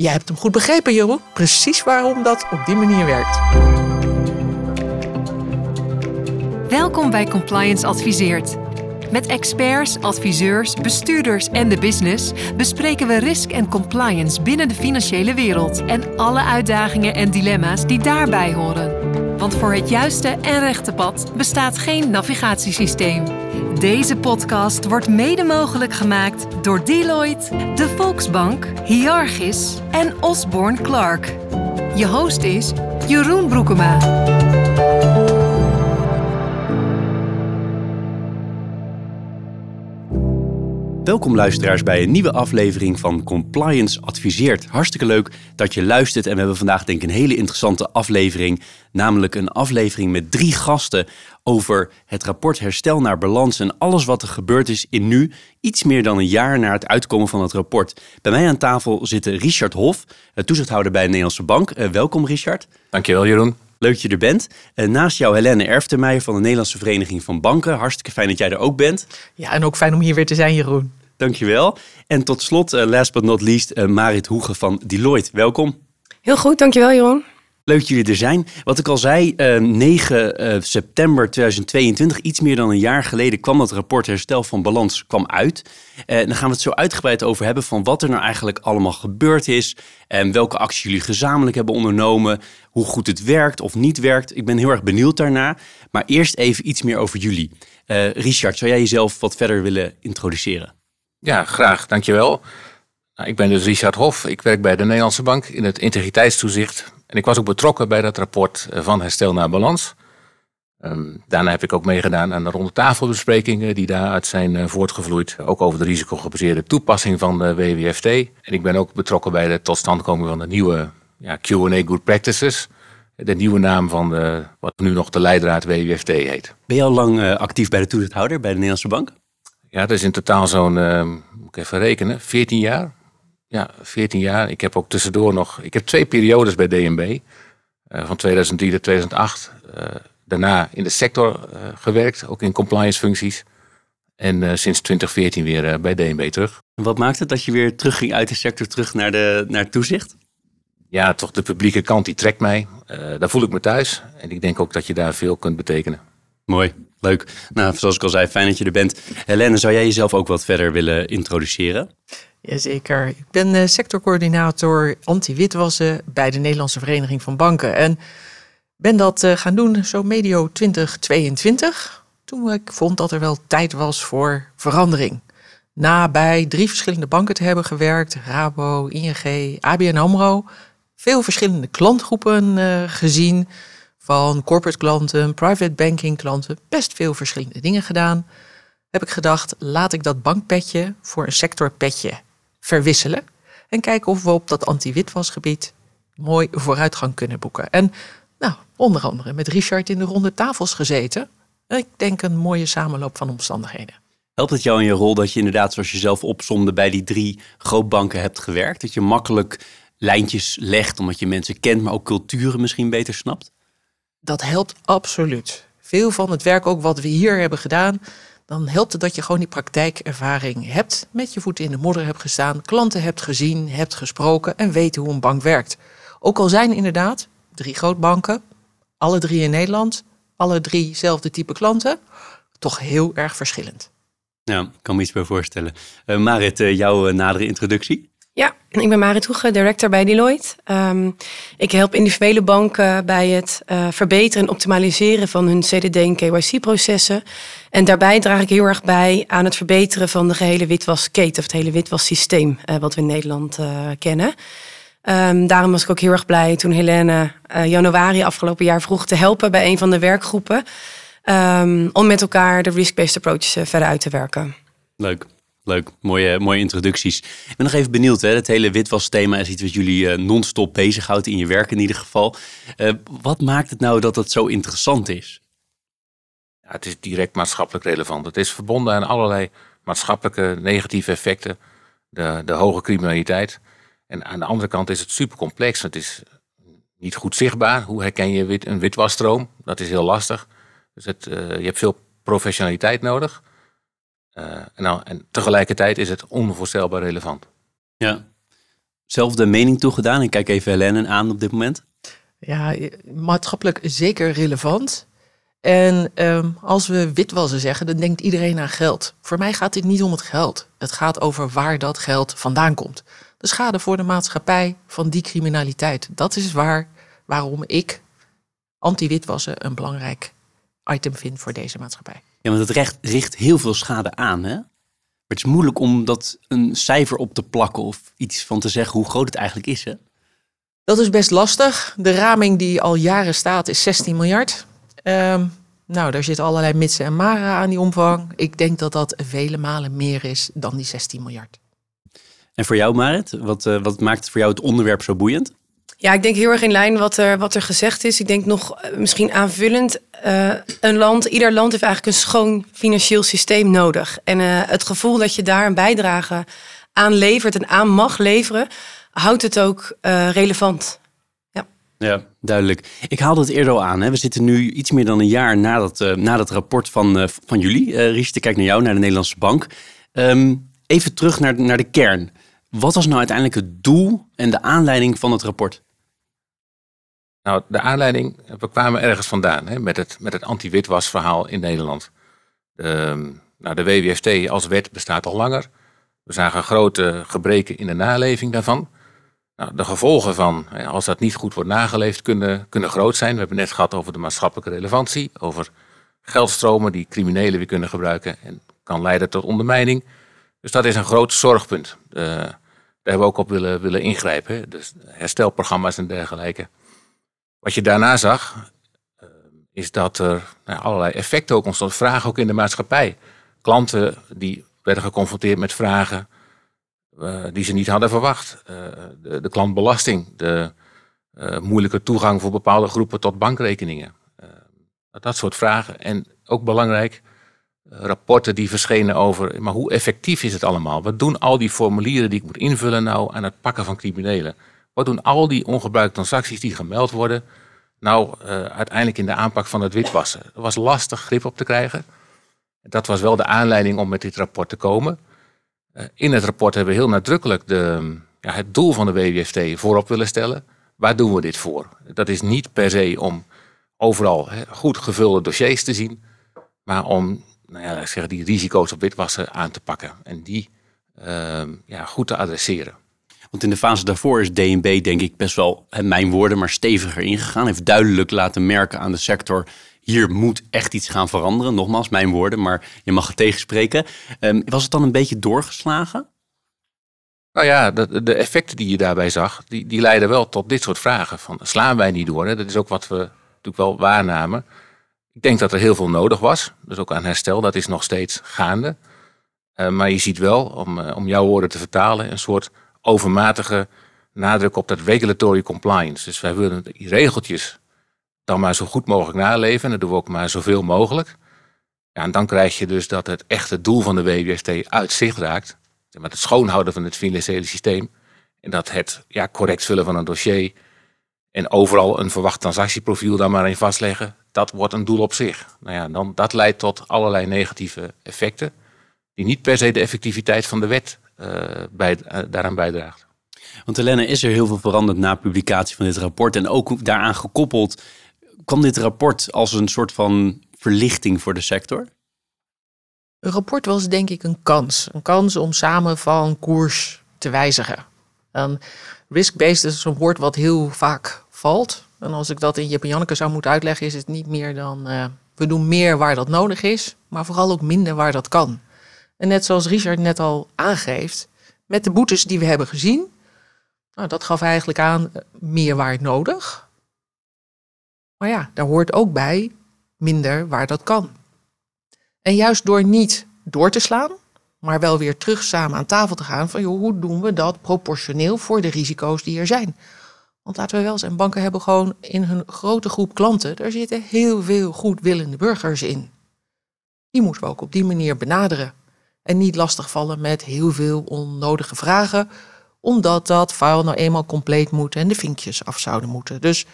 Jij hebt hem goed begrepen, Jeroen. Precies waarom dat op die manier werkt. Welkom bij Compliance Adviseert. Met experts, adviseurs, bestuurders en de business bespreken we risk en compliance binnen de financiële wereld en alle uitdagingen en dilemma's die daarbij horen. Want voor het juiste en rechte pad bestaat geen navigatiesysteem. Deze podcast wordt mede mogelijk gemaakt door Deloitte, de Volksbank, Hiargis en Osborne Clark. Je host is Jeroen Broekema. Welkom luisteraars bij een nieuwe aflevering van Compliance Adviseert. Hartstikke leuk dat je luistert en we hebben vandaag denk ik een hele interessante aflevering. Namelijk een aflevering met drie gasten over het rapport Herstel naar Balans en alles wat er gebeurd is in nu, iets meer dan een jaar na het uitkomen van het rapport. Bij mij aan tafel zit Richard Hof, toezichthouder bij de Nederlandse Bank. Uh, welkom Richard. Dankjewel Jeroen. Leuk dat je er bent. Uh, naast jou Helene Erftermeijer van de Nederlandse Vereniging van Banken. Hartstikke fijn dat jij er ook bent. Ja, en ook fijn om hier weer te zijn, Jeroen. Dankjewel. En tot slot, uh, last but not least, uh, Marit Hoege van Deloitte. Welkom. Heel goed, dankjewel Jeroen. Leuk jullie er zijn. Wat ik al zei, uh, 9 september 2022, iets meer dan een jaar geleden, kwam dat rapport Herstel van Balans kwam uit. En dan gaan we het zo uitgebreid over hebben van wat er nou eigenlijk allemaal gebeurd is. En welke acties jullie gezamenlijk hebben ondernomen. Hoe goed het werkt of niet werkt. Ik ben heel erg benieuwd daarna. Maar eerst even iets meer over jullie. Richard, zou jij jezelf wat verder willen introduceren? Ja, graag. Dankjewel. Nou, ik ben dus Richard Hof. Ik werk bij de Nederlandse Bank in het integriteitstoezicht. En ik was ook betrokken bij dat rapport eh, van Herstel naar Balans. Um, daarna heb ik ook meegedaan aan de rondetafelbesprekingen die daaruit zijn uh, voortgevloeid. Ook over de risicogebaseerde toepassing van de WWFT. En ik ben ook betrokken bij de totstandkoming van de nieuwe ja, Q&A Good Practices. De nieuwe naam van de, wat nu nog de leidraad WWFT heet. Ben je al lang uh, actief bij de toezichthouder bij de Nederlandse Bank? Ja, dat is in totaal zo'n, uh, moet ik even rekenen, 14 jaar. Ja, 14 jaar. Ik heb ook tussendoor nog, ik heb twee periodes bij DNB. Uh, van 2003 tot 2008. Uh, daarna in de sector uh, gewerkt, ook in compliance functies. En sinds 2014 weer bij DNB terug. En wat maakt het dat je weer terug ging uit de sector terug naar, de, naar toezicht? Ja, toch de publieke kant die trekt mij. daar voel ik me thuis. En ik denk ook dat je daar veel kunt betekenen. Mooi. Leuk. Nou, zoals ik al zei, fijn dat je er bent. Helene, zou jij jezelf ook wat verder willen introduceren? Jazeker. Ik ben uh, sectorcoördinator anti-witwassen bij de Nederlandse Vereniging van Banken. En ben dat uh, gaan doen zo medio 2022. Toen ik vond dat er wel tijd was voor verandering. Na bij drie verschillende banken te hebben gewerkt, Rabo, ING, ABN AMRO, veel verschillende klantgroepen uh, gezien van corporate klanten, private banking klanten, best veel verschillende dingen gedaan. Heb ik gedacht, laat ik dat bankpetje voor een sectorpetje verwisselen. En kijken of we op dat anti-witwasgebied mooi vooruitgang kunnen boeken. En nou, onder andere met Richard in de ronde tafels gezeten. Ik denk een mooie samenloop van omstandigheden. Helpt het jou in je rol dat je inderdaad, zoals je zelf opzomde, bij die drie grootbanken hebt gewerkt? Dat je makkelijk lijntjes legt omdat je mensen kent, maar ook culturen misschien beter snapt? dat helpt absoluut. Veel van het werk ook wat we hier hebben gedaan, dan helpt het dat je gewoon die praktijkervaring hebt, met je voeten in de modder hebt gestaan, klanten hebt gezien, hebt gesproken en weet hoe een bank werkt. Ook al zijn inderdaad drie grootbanken, alle drie in Nederland, alle drie zelfde type klanten, toch heel erg verschillend. Ja, ik kan me iets bij voorstellen. Uh, Marit, uh, jouw uh, nadere introductie? Ja, ik ben Marit Hoege, director bij Deloitte. Um, ik help individuele banken bij het uh, verbeteren en optimaliseren van hun CDD en KYC-processen. En daarbij draag ik heel erg bij aan het verbeteren van de gehele witwasketen, of het hele witwassysteem uh, wat we in Nederland uh, kennen. Um, daarom was ik ook heel erg blij toen Helene januari afgelopen jaar vroeg te helpen bij een van de werkgroepen. Um, om met elkaar de risk-based approaches verder uit te werken. Leuk. Mooie, mooie introducties. Ik ben nog even benieuwd. Hè? Het hele witwasthema is iets wat jullie uh, non-stop bezighoudt in je werk in ieder geval. Uh, wat maakt het nou dat het zo interessant is? Ja, het is direct maatschappelijk relevant. Het is verbonden aan allerlei maatschappelijke negatieve effecten. De, de hoge criminaliteit. En aan de andere kant is het super complex. Het is niet goed zichtbaar. Hoe herken je wit, een witwasstroom? Dat is heel lastig. Dus het, uh, je hebt veel professionaliteit nodig. Uh, en, nou, en tegelijkertijd is het onvoorstelbaar relevant. Ja. zelfde mening toegedaan? Ik kijk even Helene aan op dit moment. Ja, maatschappelijk zeker relevant. En ehm, als we witwassen zeggen, dan denkt iedereen aan geld. Voor mij gaat dit niet om het geld. Het gaat over waar dat geld vandaan komt. De schade voor de maatschappij van die criminaliteit. Dat is waar, waarom ik anti-witwassen een belangrijk item vind voor deze maatschappij. Ja, want het recht richt heel veel schade aan, hè? Maar het is moeilijk om dat een cijfer op te plakken of iets van te zeggen hoe groot het eigenlijk is, hè? Dat is best lastig. De raming die al jaren staat is 16 miljard. Ehm, nou, daar zitten allerlei mitsen en maren aan die omvang. Ik denk dat dat vele malen meer is dan die 16 miljard. En voor jou, Marit, wat, uh, wat maakt het voor jou het onderwerp zo boeiend? Ja, ik denk heel erg in lijn wat er, wat er gezegd is. Ik denk nog uh, misschien aanvullend. Uh, een land, ieder land heeft eigenlijk een schoon financieel systeem nodig. En het gevoel dat je daar een bijdrage aan levert en aan mag leveren, houdt het ook relevant. Ja. ja, duidelijk. Ik haalde het eerder al aan. Hè. We zitten nu iets meer dan een jaar na dat, na dat rapport van, van jullie. Ries, ik kijk naar jou, naar de Nederlandse Bank. Um, even terug naar, naar de kern. Wat was nou uiteindelijk het doel en de aanleiding van het rapport? Nou, de aanleiding, we kwamen ergens vandaan hè, met het, met het anti-witwasverhaal in Nederland. De, nou, de WWFT als wet bestaat al langer. We zagen grote gebreken in de naleving daarvan. Nou, de gevolgen van, als dat niet goed wordt nageleefd, kunnen, kunnen groot zijn. We hebben net gehad over de maatschappelijke relevantie, over geldstromen die criminelen weer kunnen gebruiken en kan leiden tot ondermijning. Dus dat is een groot zorgpunt. Uh, daar hebben we ook op willen, willen ingrijpen. Dus herstelprogramma's en dergelijke. Wat je daarna zag, uh, is dat er nou, allerlei effecten ook ontstonden. Vragen ook in de maatschappij. Klanten die werden geconfronteerd met vragen uh, die ze niet hadden verwacht. De, de, klantbelasting, de moeilijke toegang voor bepaalde groepen tot bankrekeningen. dat soort vragen. En ook belangrijk, rapporten die verschenen over, maar hoe effectief is het allemaal? Wat doen al die formulieren die ik moet invullen nou aan het pakken van criminelen? Wat doen al die ongebruikte transacties die gemeld worden nou uh, uiteindelijk in de aanpak van het witwassen? Er was lastig grip op te krijgen. Dat was wel de aanleiding om met dit rapport te komen. Uh, in het rapport hebben we heel nadrukkelijk de, ja, het doel van de WWFT voorop willen stellen. Waar doen we dit voor? Dat is niet per se om overal goed gevulde dossiers te zien, maar om nou ja, die risico's op witwassen aan te pakken en die uh, ja, goed te adresseren. Want in de fase daarvoor is DNB denk ik best wel, mijn woorden, maar steviger ingegaan. Heeft duidelijk laten merken aan de sector, hier moet echt iets gaan veranderen. Nogmaals, mijn woorden, maar je mag het tegenspreken. Um, was het dan een beetje doorgeslagen? Nou ja, de, de, effecten die je daarbij zag, die, die leiden wel tot dit soort vragen. Van, slaan wij niet door? Hè? Dat is ook wat we natuurlijk wel waarnamen. Ik denk dat er heel veel nodig was. Dus ook aan herstel, dat is nog steeds gaande. Uh, maar je ziet wel, om, uh, om jouw woorden te vertalen, een soort overmatige nadruk op dat regulatory compliance. Dus wij willen die regeltjes dan maar zo goed mogelijk naleven. En dat doen we ook maar zoveel mogelijk. Ja, en dan krijg je dus dat het echte doel van de WWST uit zicht raakt. Met het schoonhouden van het financiële systeem. En dat het ja, correct vullen van een dossier. En overal een verwacht transactieprofiel daar maar in vastleggen dat wordt een doel op zich. Nou ja, dan, dat leidt tot allerlei negatieve effecten, die niet per se de effectiviteit van de wet bij, uh, daaraan bijdraagt. Want Helene, is er heel veel veranderd na publicatie van dit rapport? En ook daaraan gekoppeld, kwam dit rapport als een soort van verlichting voor de sector? Een rapport was denk ik een kans. Een kans om samen van koers te wijzigen. Risk-based is een woord wat heel vaak valt. En als ik dat in Jip en Janneke zou moeten uitleggen, is het niet meer dan... Uh, we doen meer waar dat nodig is, maar vooral ook minder waar dat kan. En net zoals Richard net al aangeeft, met de boetes die we hebben gezien... Nou, dat gaf eigenlijk aan eh, meer waar het nodig. Maar ja, daar hoort ook bij minder waar dat kan. En juist door niet door te slaan, maar wel weer terug samen aan tafel te gaan van joh, hoe doen we dat proportioneel voor de risico's die er zijn. Want laten we wel zijn, banken hebben gewoon in hun grote groep klanten, daar zitten heel veel goedwillende burgers in. Die moeten we ook op die manier benaderen. En niet lastigvallen met heel veel onnodige vragen, omdat dat file nou eenmaal compleet moet en de vinkjes af zouden moeten. Dus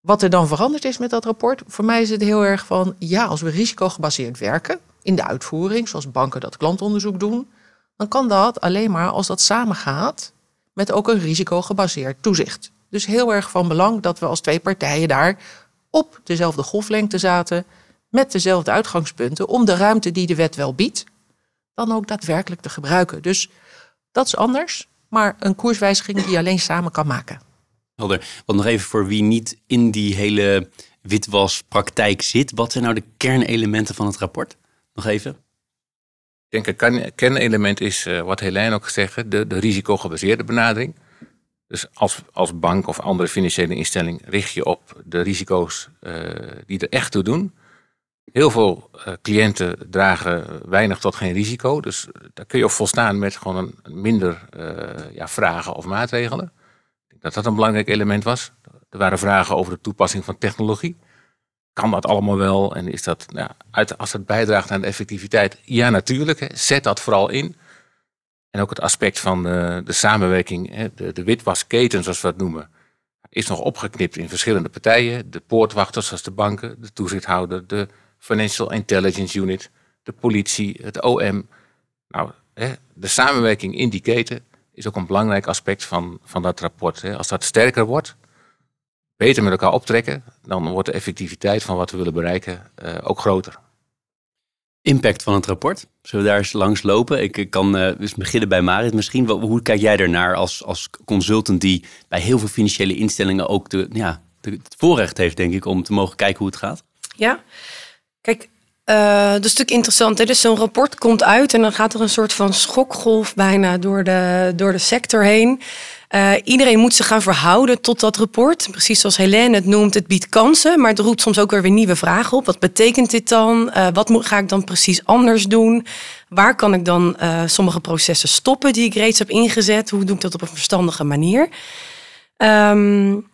wat er dan veranderd is met dat rapport, voor mij is het heel erg van, ja, als we risicogebaseerd werken in de uitvoering, zoals banken dat klantonderzoek doen, dan kan dat alleen maar als dat samengaat met ook een risicogebaseerd toezicht. Dus heel erg van belang dat we als twee partijen daar op dezelfde golflengte zaten, met dezelfde uitgangspunten, om de ruimte die de wet wel biedt, dan ook daadwerkelijk te gebruiken. Dus dat is anders, maar een koerswijziging die je alleen samen kan maken. Helder. Want nog even voor wie niet in die hele witwaspraktijk zit. Wat zijn nou de kernelementen van het rapport? Nog even. Ik denk een kernelement is uh, wat Helene ook gezegd de, de risicogebaseerde benadering. Dus als, als bank of andere financiële instelling richt je op de risico's uh, die er echt toe doen. Heel veel uh, cliënten dragen weinig tot geen risico. Dus daar kun je op volstaan met gewoon een minder ja, vragen of maatregelen. Ik denk dat dat een belangrijk element was. Er waren vragen over de toepassing van technologie. Kan dat allemaal wel? En is dat, nou, uit, als het bijdraagt aan de effectiviteit, ja natuurlijk. Zet dat vooral in. En ook het aspect van de, samenwerking, hè, de, de witwasketen zoals we dat noemen, is nog opgeknipt in verschillende partijen. De poortwachters zoals de banken, de toezichthouder, de Financial Intelligence Unit, de politie, het OM. Nou, hè, de samenwerking in die keten is ook een belangrijk aspect van, van dat rapport. Hè. Als dat sterker wordt, beter met elkaar optrekken, dan wordt de effectiviteit van wat we willen bereiken uh, ook groter. Impact van het rapport. Zullen we daar eens langs lopen? Ik kan uh, dus beginnen bij Marit misschien. Hoe kijk jij ernaar als, als consultant die bij heel veel financiële instellingen ook de, ja, de, het voorrecht heeft, denk ik, om te mogen kijken hoe het gaat? Ja, kijk, uh, dat is natuurlijk interessant. Hè? Dus zo'n rapport komt uit en dan gaat er een soort van schokgolf bijna door de, door de sector heen. Uh, iedereen moet zich gaan verhouden tot dat rapport. Precies zoals Helene het noemt, het biedt kansen, maar het roept soms ook weer nieuwe vragen op. Wat betekent dit dan? Uh, wat moet, ga ik dan precies anders doen? Waar kan ik dan sommige processen stoppen die ik reeds heb ingezet? Hoe doe ik dat op een verstandige manier? Um,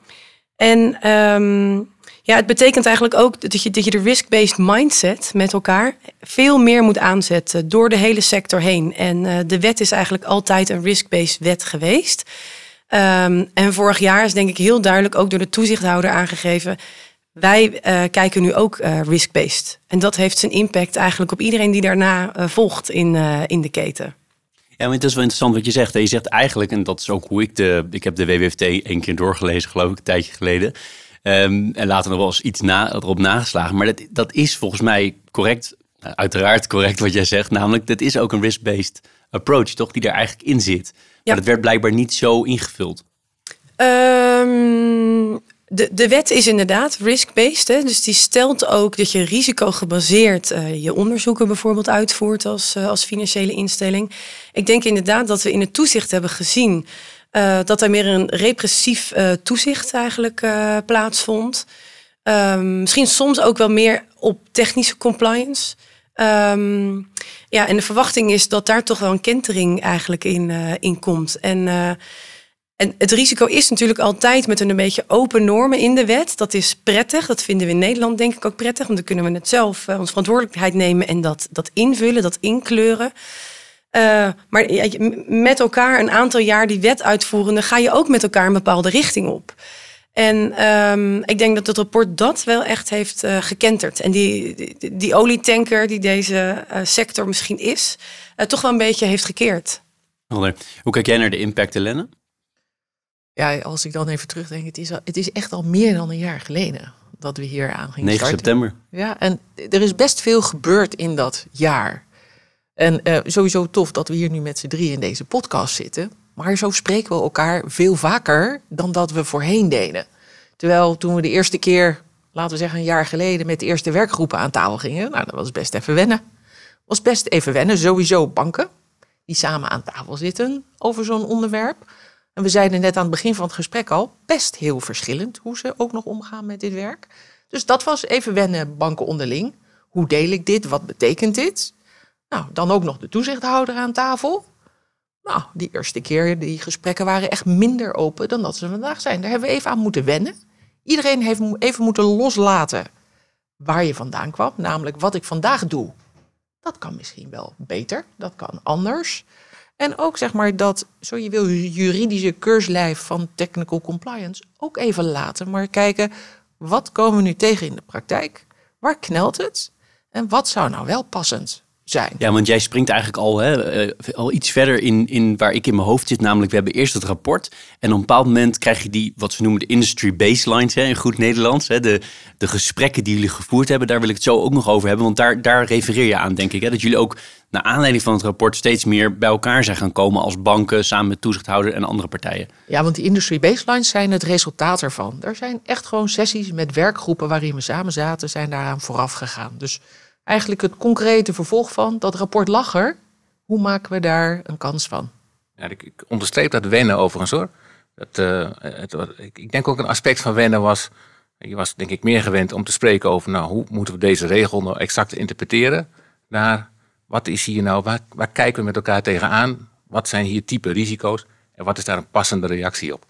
en um, ja, het betekent eigenlijk ook dat je, dat je de risk-based mindset met elkaar veel meer moet aanzetten door de hele sector heen. En de wet is eigenlijk altijd een risk-based wet geweest. Um, en vorig jaar is denk ik heel duidelijk ook door de toezichthouder aangegeven. Wij uh, kijken nu ook uh, risk-based. En dat heeft zijn impact eigenlijk op iedereen die daarna volgt in, in de keten. Ja, maar het is wel interessant wat je zegt. Je zegt eigenlijk, en dat is ook hoe ik de. Ik heb de WWFT één keer doorgelezen, geloof ik, een tijdje geleden. Um, en later nog wel eens iets na, erop nageslagen. Maar dat, dat is volgens mij correct. Uiteraard correct wat jij zegt. Namelijk, dat is ook een risk-based approach, toch? Die er eigenlijk in zit. Maar dat werd blijkbaar niet zo ingevuld. Um, de, de wet is inderdaad risk-based. Dus die stelt ook dat je risicogebaseerd uh, je onderzoeken bijvoorbeeld uitvoert als, uh, als financiële instelling. Ik denk inderdaad dat we in het toezicht hebben gezien dat er meer een repressief toezicht eigenlijk plaatsvond. Um, misschien soms ook wel meer op technische compliance. Um, ja, en de verwachting is dat daar toch wel een kentering eigenlijk in, uh, in komt. En, en het risico is natuurlijk altijd met een, beetje open normen in de wet. Dat is prettig. Dat vinden we in Nederland denk ik ook prettig. Want dan kunnen we het zelf, onze verantwoordelijkheid nemen en dat, dat invullen, dat inkleuren. Maar ja, met elkaar een aantal jaar die wet uitvoeren, dan ga je ook met elkaar een bepaalde richting op. En um, ik denk dat het rapport dat wel echt heeft uh, gekenterd. En die, die, die, olietanker die deze uh, sector misschien is, uh, toch wel een beetje heeft gekeerd. Hoe kijk jij naar de impact, Helene? Ja, als ik dan even terugdenk, het is, al, het is echt al meer dan een jaar geleden dat we hier aan gingen 9 starten. september. Ja, en er is best veel gebeurd in dat jaar. En sowieso tof dat we hier nu met z'n drie in deze podcast zitten. Maar zo spreken we elkaar veel vaker dan dat we voorheen deden. Terwijl toen we de eerste keer, laten we zeggen een jaar geleden, met de eerste werkgroepen aan tafel gingen, nou dat was best even wennen. Was best even wennen, sowieso banken die samen aan tafel zitten over zo'n onderwerp. En we zeiden net aan het begin van het gesprek al, best heel verschillend hoe ze ook nog omgaan met dit werk. Dus dat was even wennen, banken onderling. Hoe deel ik dit? Wat betekent dit? Nou, dan ook nog de toezichthouder aan tafel. Nou, die eerste keer, die gesprekken waren echt minder open dan dat ze vandaag zijn. Daar hebben we even aan moeten wennen. Iedereen heeft even moeten loslaten waar je vandaan kwam. Namelijk wat ik vandaag doe. Dat kan misschien wel beter, dat kan anders. En ook zeg maar dat, zo je wil, juridische keurslijf van technical compliance ook even laten. Maar kijken, wat komen we nu tegen in de praktijk? Waar knelt het? En wat zou nou wel passend zijn. Ja, want jij springt eigenlijk al, hè, eh, al iets verder in, in waar ik in mijn hoofd zit. Namelijk, we hebben eerst het rapport. En op een bepaald moment krijg je die, wat ze noemen de industry baselines hè, in goed Nederlands. Hè, de, de gesprekken die jullie gevoerd hebben. Daar wil ik het zo ook nog over hebben. Want daar, daar refereer je aan, denk ik. Hè, dat jullie ook naar aanleiding van het rapport steeds meer bij elkaar zijn gaan komen als banken samen met toezichthouder en andere partijen. Ja, want die industry baselines zijn het resultaat ervan. Er zijn echt gewoon sessies met werkgroepen waarin we samen zaten, zijn daaraan vooraf gegaan. Dus eigenlijk het concrete vervolg van dat rapport Lacher. Hoe maken we daar een kans van? Ja, ik, onderstreep dat wennen overigens hoor. Dat, uh, het, ik, ik denk ook een aspect van wennen was. Je was denk ik meer gewend om te spreken over nou, hoe moeten we deze regel nou exact interpreteren. Naar wat is hier nou, waar, waar kijken we met elkaar tegenaan? Wat zijn hier type risico's? En wat is daar een passende reactie op?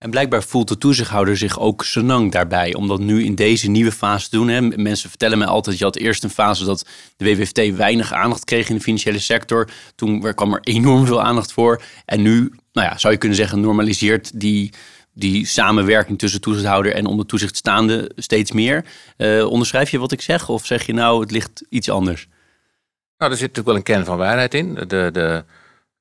En blijkbaar voelt de toezichthouder zich ook senang daarbij om dat nu in deze nieuwe fase te doen. Hè. Mensen vertellen mij altijd, je had eerst een fase dat de WWFT weinig aandacht kreeg in de financiële sector. Toen kwam er enorm veel aandacht voor. En nu, nou ja, zou je kunnen zeggen, normaliseert die, die samenwerking tussen toezichthouder en onder toezicht staande steeds meer. Uh, onderschrijf je wat ik zeg of zeg je nou, het ligt iets anders? Nou, er zit natuurlijk wel een kern van waarheid in. De, de,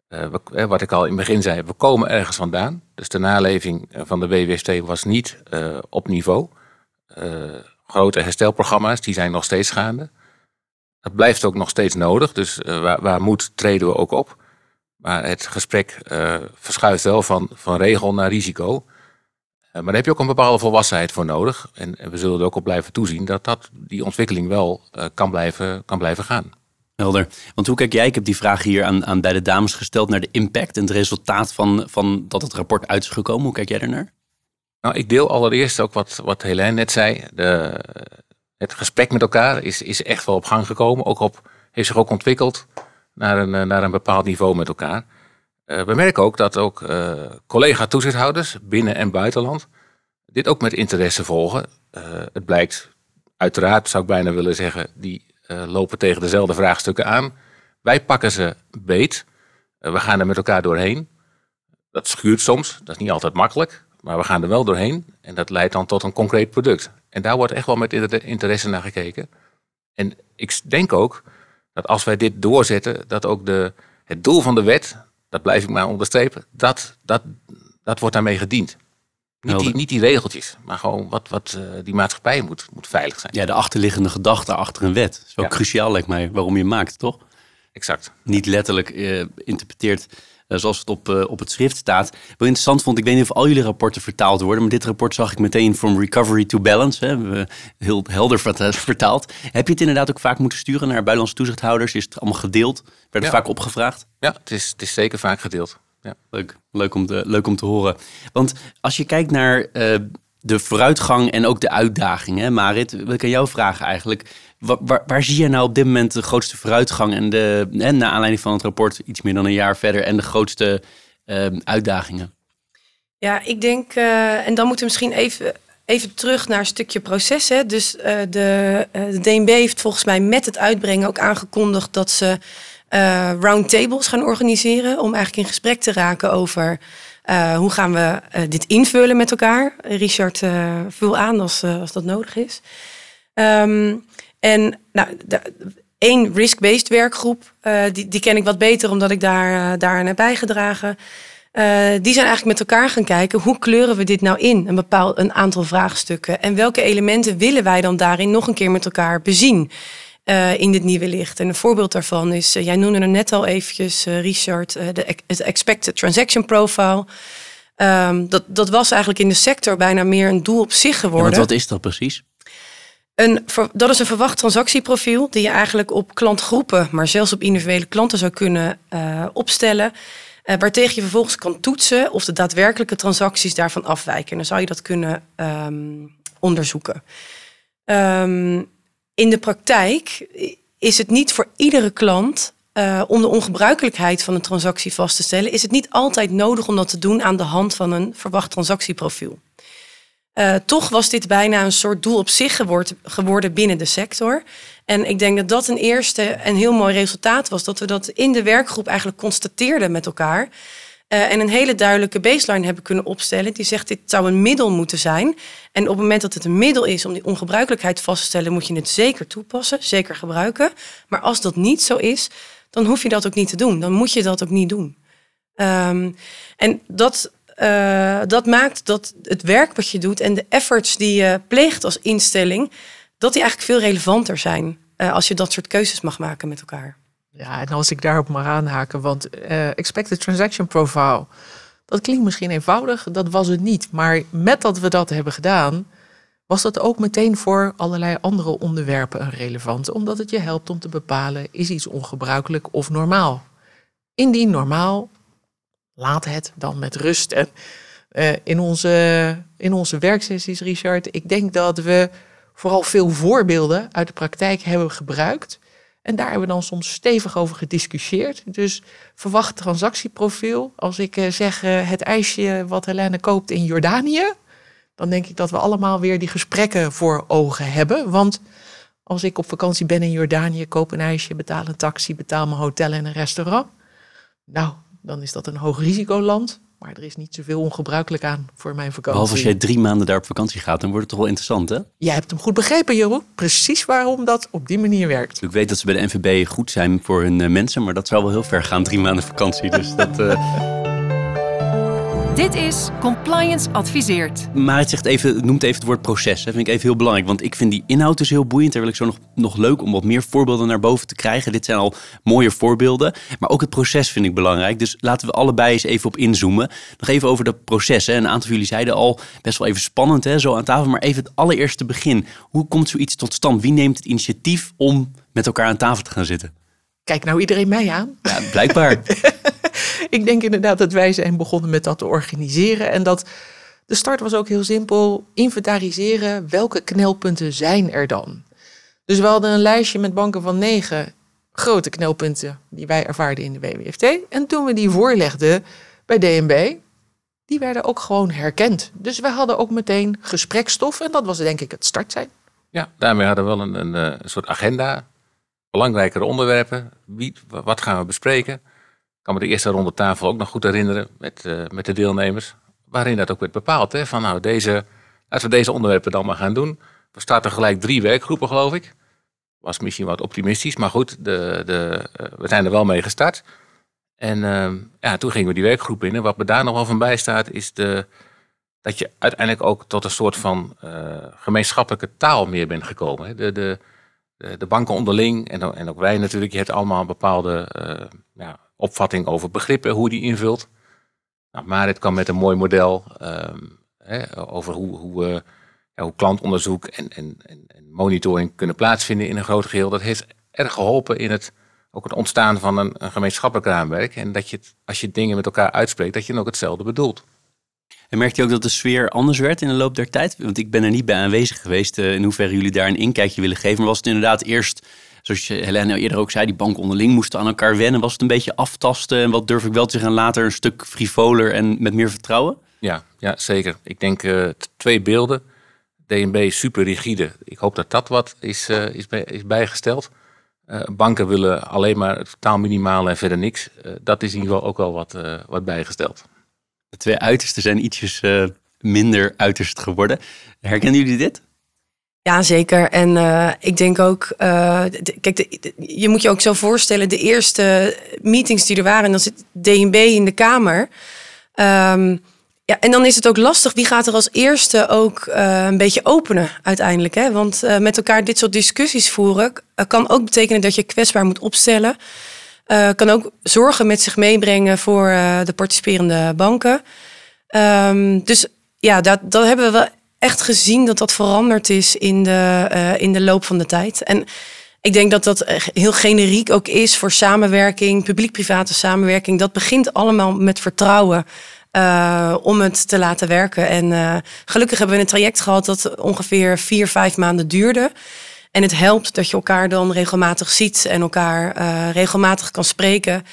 uh, wat ik al in het begin zei, we komen ergens vandaan. Dus de naleving van de WWST was niet op niveau. Grote herstelprogramma's, die zijn nog steeds gaande. Dat blijft ook nog steeds nodig, dus waar, waar moet treden we ook op. Maar het gesprek verschuift wel van, van regel naar risico. maar daar heb je ook een bepaalde volwassenheid voor nodig. En, en we zullen er ook op blijven toezien dat, dat die ontwikkeling wel kan, blijven, kan blijven gaan. Helder. Want hoe kijk jij, ik heb die vraag hier aan, aan beide dames gesteld, naar de impact en het resultaat van, van dat het rapport uit is gekomen. Hoe kijk jij ernaar? Nou, ik deel allereerst ook wat, wat Helene net zei. De, het gesprek met elkaar is, is echt wel op gang gekomen. Ook op, heeft zich ook ontwikkeld naar een, naar een bepaald niveau met elkaar. Uh, we merken ook dat ook uh, collega-toezichthouders binnen en buitenland dit ook met interesse volgen. Het blijkt uiteraard, zou ik bijna willen zeggen, die lopen tegen dezelfde vraagstukken aan. Wij pakken ze beet. Uh, we gaan er met elkaar doorheen. Dat schuurt soms, dat is niet altijd makkelijk. Maar we gaan er wel doorheen. En dat leidt dan tot een concreet product. En daar wordt echt wel met interesse naar gekeken. En ik denk ook dat als wij dit doorzetten, dat ook de, het doel van de wet, dat blijf ik maar onderstrepen, dat, dat, dat wordt daarmee gediend. Niet die, niet die regeltjes, maar gewoon wat, wat uh, die maatschappij moet, moet veilig zijn. Ja, de achterliggende gedachte achter een wet. Dat is wel ja. cruciaal, lijkt mij, waarom je maakt, toch? Exact. Niet letterlijk uh, interpreteerd uh, zoals het op, op het schrift staat. Wel interessant vond, ik weet niet of al jullie rapporten vertaald worden, maar dit rapport zag ik meteen from recovery to balance. Hè, heel helder vertaald. Heb je het inderdaad ook vaak moeten sturen naar buitenlandse toezichthouders? Is het allemaal gedeeld? Werd het ja. vaak opgevraagd? Ja, het is, het is zeker vaak gedeeld. Ja. Leuk, leuk, om te, leuk om te horen. Want als je kijkt naar uh, de vooruitgang en ook de uitdagingen, Marit, wil ik aan jou vragen eigenlijk. Waar, waar, waar, zie je nou op dit moment de grootste vooruitgang en, de, en naar aanleiding van het rapport iets meer dan een jaar verder en de grootste uh, uitdagingen? Ja, ik denk, uh, en dan moeten we misschien even, even terug naar een stukje proces. Hè. Dus de, de DNB heeft volgens mij met het uitbrengen ook aangekondigd dat ze uh, roundtables gaan organiseren. Om eigenlijk in gesprek te raken over uh, hoe gaan we uh, dit invullen met elkaar. Richard, vul aan als, als dat nodig is. Um, en nou, één risk-based werkgroep, die, die ken ik wat beter omdat ik daar, daar heb bijgedragen. die zijn eigenlijk met elkaar gaan kijken hoe kleuren we dit nou in, een bepaald een aantal vraagstukken. En welke elementen willen wij dan daarin nog een keer met elkaar bezien? Uh, in dit nieuwe licht. En een voorbeeld daarvan is, uh, jij noemde er net al eventjes, uh, Richard, de, het expected transaction profile. Um, dat, dat was eigenlijk in de sector bijna meer een doel op zich geworden. Ja, wat is dat precies? Een, dat is een verwacht transactieprofiel die je eigenlijk op klantgroepen, maar zelfs op individuele klanten zou kunnen opstellen. waartegen je vervolgens kan toetsen of de daadwerkelijke transacties daarvan afwijken. En dan zou je dat kunnen um, onderzoeken. Um, in de praktijk is het niet voor iedere klant uh, om de ongebruikelijkheid van een transactie vast te stellen, is het niet altijd nodig om dat te doen aan de hand van een verwacht transactieprofiel. Uh, toch was dit bijna een soort doel op zich geworden binnen de sector. En ik denk dat dat een eerste en heel mooi resultaat was. Dat we dat in de werkgroep eigenlijk constateerden met elkaar. Uh, en een hele duidelijke baseline hebben kunnen opstellen. Die zegt dit zou een middel moeten zijn. En op het moment dat het een middel is om die ongebruikelijkheid vast te stellen, moet je het zeker toepassen, zeker gebruiken. Maar als dat niet zo is, dan hoef je dat ook niet te doen. Dan moet je dat ook niet doen. Um, en dat, uh, dat maakt dat het werk wat je doet en de efforts die je pleegt als instelling, dat die eigenlijk veel relevanter zijn uh, als je dat soort keuzes mag maken met elkaar. Ja, en als ik daarop mag aanhaken, want uh, expected transaction profile, dat klinkt misschien eenvoudig, dat was het niet. Maar met dat we dat hebben gedaan, was dat ook meteen voor allerlei andere onderwerpen een relevante, omdat het je helpt om te bepalen, is iets ongebruikelijk of normaal? Indien normaal, laat het dan met rust. En uh, in, onze, in onze werksessies, Richard, ik denk dat we vooral veel voorbeelden uit de praktijk hebben gebruikt en daar hebben we dan soms stevig over gediscussieerd. Dus verwacht transactieprofiel. Als ik uh, zeg uh, het ijsje wat Helene koopt in Jordanië, dan denk ik dat we allemaal weer die gesprekken voor ogen hebben. Want als ik op vakantie ben in Jordanië, koop een ijsje, betaal een taxi, betaal mijn hotel en een restaurant. Nou, dan is dat een hoog risicoland. Maar er is niet zoveel ongebruikelijk aan voor mijn vakantie. Behalve als jij drie maanden daar op vakantie gaat, dan wordt het toch wel interessant, hè? Jij hebt hem goed begrepen, Jeroen. Precies waarom dat op die manier werkt. Ik weet dat ze bij de NVB goed zijn voor hun uh, mensen, maar dat zou wel heel ver gaan, drie maanden vakantie. Dus dat... Uh... Dit is Compliance Adviseert. Maar het zegt even, noemt even het woord proces. Dat vind ik even heel belangrijk. Want ik vind die inhoud dus heel boeiend. Daar wil ik zo nog, nog leuk om wat meer voorbeelden naar boven te krijgen. Dit zijn al mooie voorbeelden. Maar ook het proces vind ik belangrijk. Dus laten we allebei eens even op inzoomen. Nog even over dat proces. Hè. Een aantal van jullie zeiden al, best wel even spannend hè, zo aan tafel. Maar even het allereerste begin. Hoe komt zoiets tot stand? Wie neemt het initiatief om met elkaar aan tafel te gaan zitten? Kijk nou iedereen mij aan. Ja, blijkbaar. ik denk inderdaad dat wij zijn begonnen met dat te organiseren. En dat de start was ook heel simpel. Inventariseren welke knelpunten zijn er dan. Dus we hadden een lijstje met banken van negen grote knelpunten die wij ervaarden in de WWFT. En toen we die voorlegden bij DNB, die werden ook gewoon herkend. Dus we hadden ook meteen gesprekstof en dat was denk ik het start. Ja, daarmee hadden we wel een, een, een soort agenda. Belangrijkere onderwerpen. Wie, wat gaan we bespreken? Kan me de eerste ronde tafel ook nog goed herinneren met, uh, met de deelnemers. Waarin dat ook werd bepaald. Hè, van nou, deze, laten we deze onderwerpen dan maar gaan doen. We starten gelijk drie werkgroepen, geloof ik. Was misschien wat optimistisch, maar goed, de, de, uh, we zijn er wel mee gestart. En uh, ja, toen gingen we die werkgroep in. En wat me daar nog wel van bij staat, is de, dat je uiteindelijk ook tot een soort van uh, gemeenschappelijke taal meer bent gekomen. Hè. De, de, de, banken onderling en, en ook wij natuurlijk. Je hebt allemaal bepaalde ja, opvatting over begrippen, hoe die invult. Nou, Marit kwam met een mooi model um, hè, over hoe, hoe, uh, ja, hoe klantonderzoek en, en, en, monitoring kunnen plaatsvinden in een groot geheel. Dat heeft erg geholpen in het, ook het ontstaan van een, een gemeenschappelijk raamwerk. En dat je, als je dingen met elkaar uitspreekt, dat je dan ook hetzelfde bedoelt. En merkte je ook dat de sfeer anders werd in de loop der tijd? Want ik ben er niet bij aanwezig geweest uh, in hoeverre jullie daar een inkijkje willen geven. Maar was het inderdaad eerst zoals Helene eerder ook zei, die banken onderling moesten aan elkaar wennen. Was het een beetje aftasten en wat durf ik wel te zeggen, later een stuk frivoler en met meer vertrouwen? Ja, ja zeker. Ik denk uh, twee beelden. DNB super rigide. Ik hoop dat dat wat is, uh, is, bij, is bijgesteld. Uh, banken willen alleen maar het totaal minimale en verder niks. dat is in ieder geval ook wel wat, wat bijgesteld. De twee uitersten zijn ietsjes minder uiterst geworden. Herkennen jullie dit? Ja, zeker. En uh, ik denk ook, uh, kijk, je moet je ook zo voorstellen, de eerste meetings die er waren, dan zit DNB in de Kamer. Um, ja, en dan is het ook lastig, wie gaat er als eerste ook uh, een beetje openen uiteindelijk. Hè? Want met elkaar dit soort discussies voeren kan ook betekenen dat je kwetsbaar moet opstellen. kan ook zorgen met zich meebrengen voor de participerende banken. Um, dus ja, dat, dat hebben we wel echt gezien dat dat veranderd is in de, uh, in de loop van de tijd. En ik denk dat dat heel generiek ook is voor samenwerking, publiek-private samenwerking. Dat begint allemaal met vertrouwen. Uh, om het te laten werken. En uh, gelukkig hebben we een traject gehad dat ongeveer vier, vijf maanden duurde. En het helpt dat je elkaar dan regelmatig ziet en elkaar regelmatig kan spreken.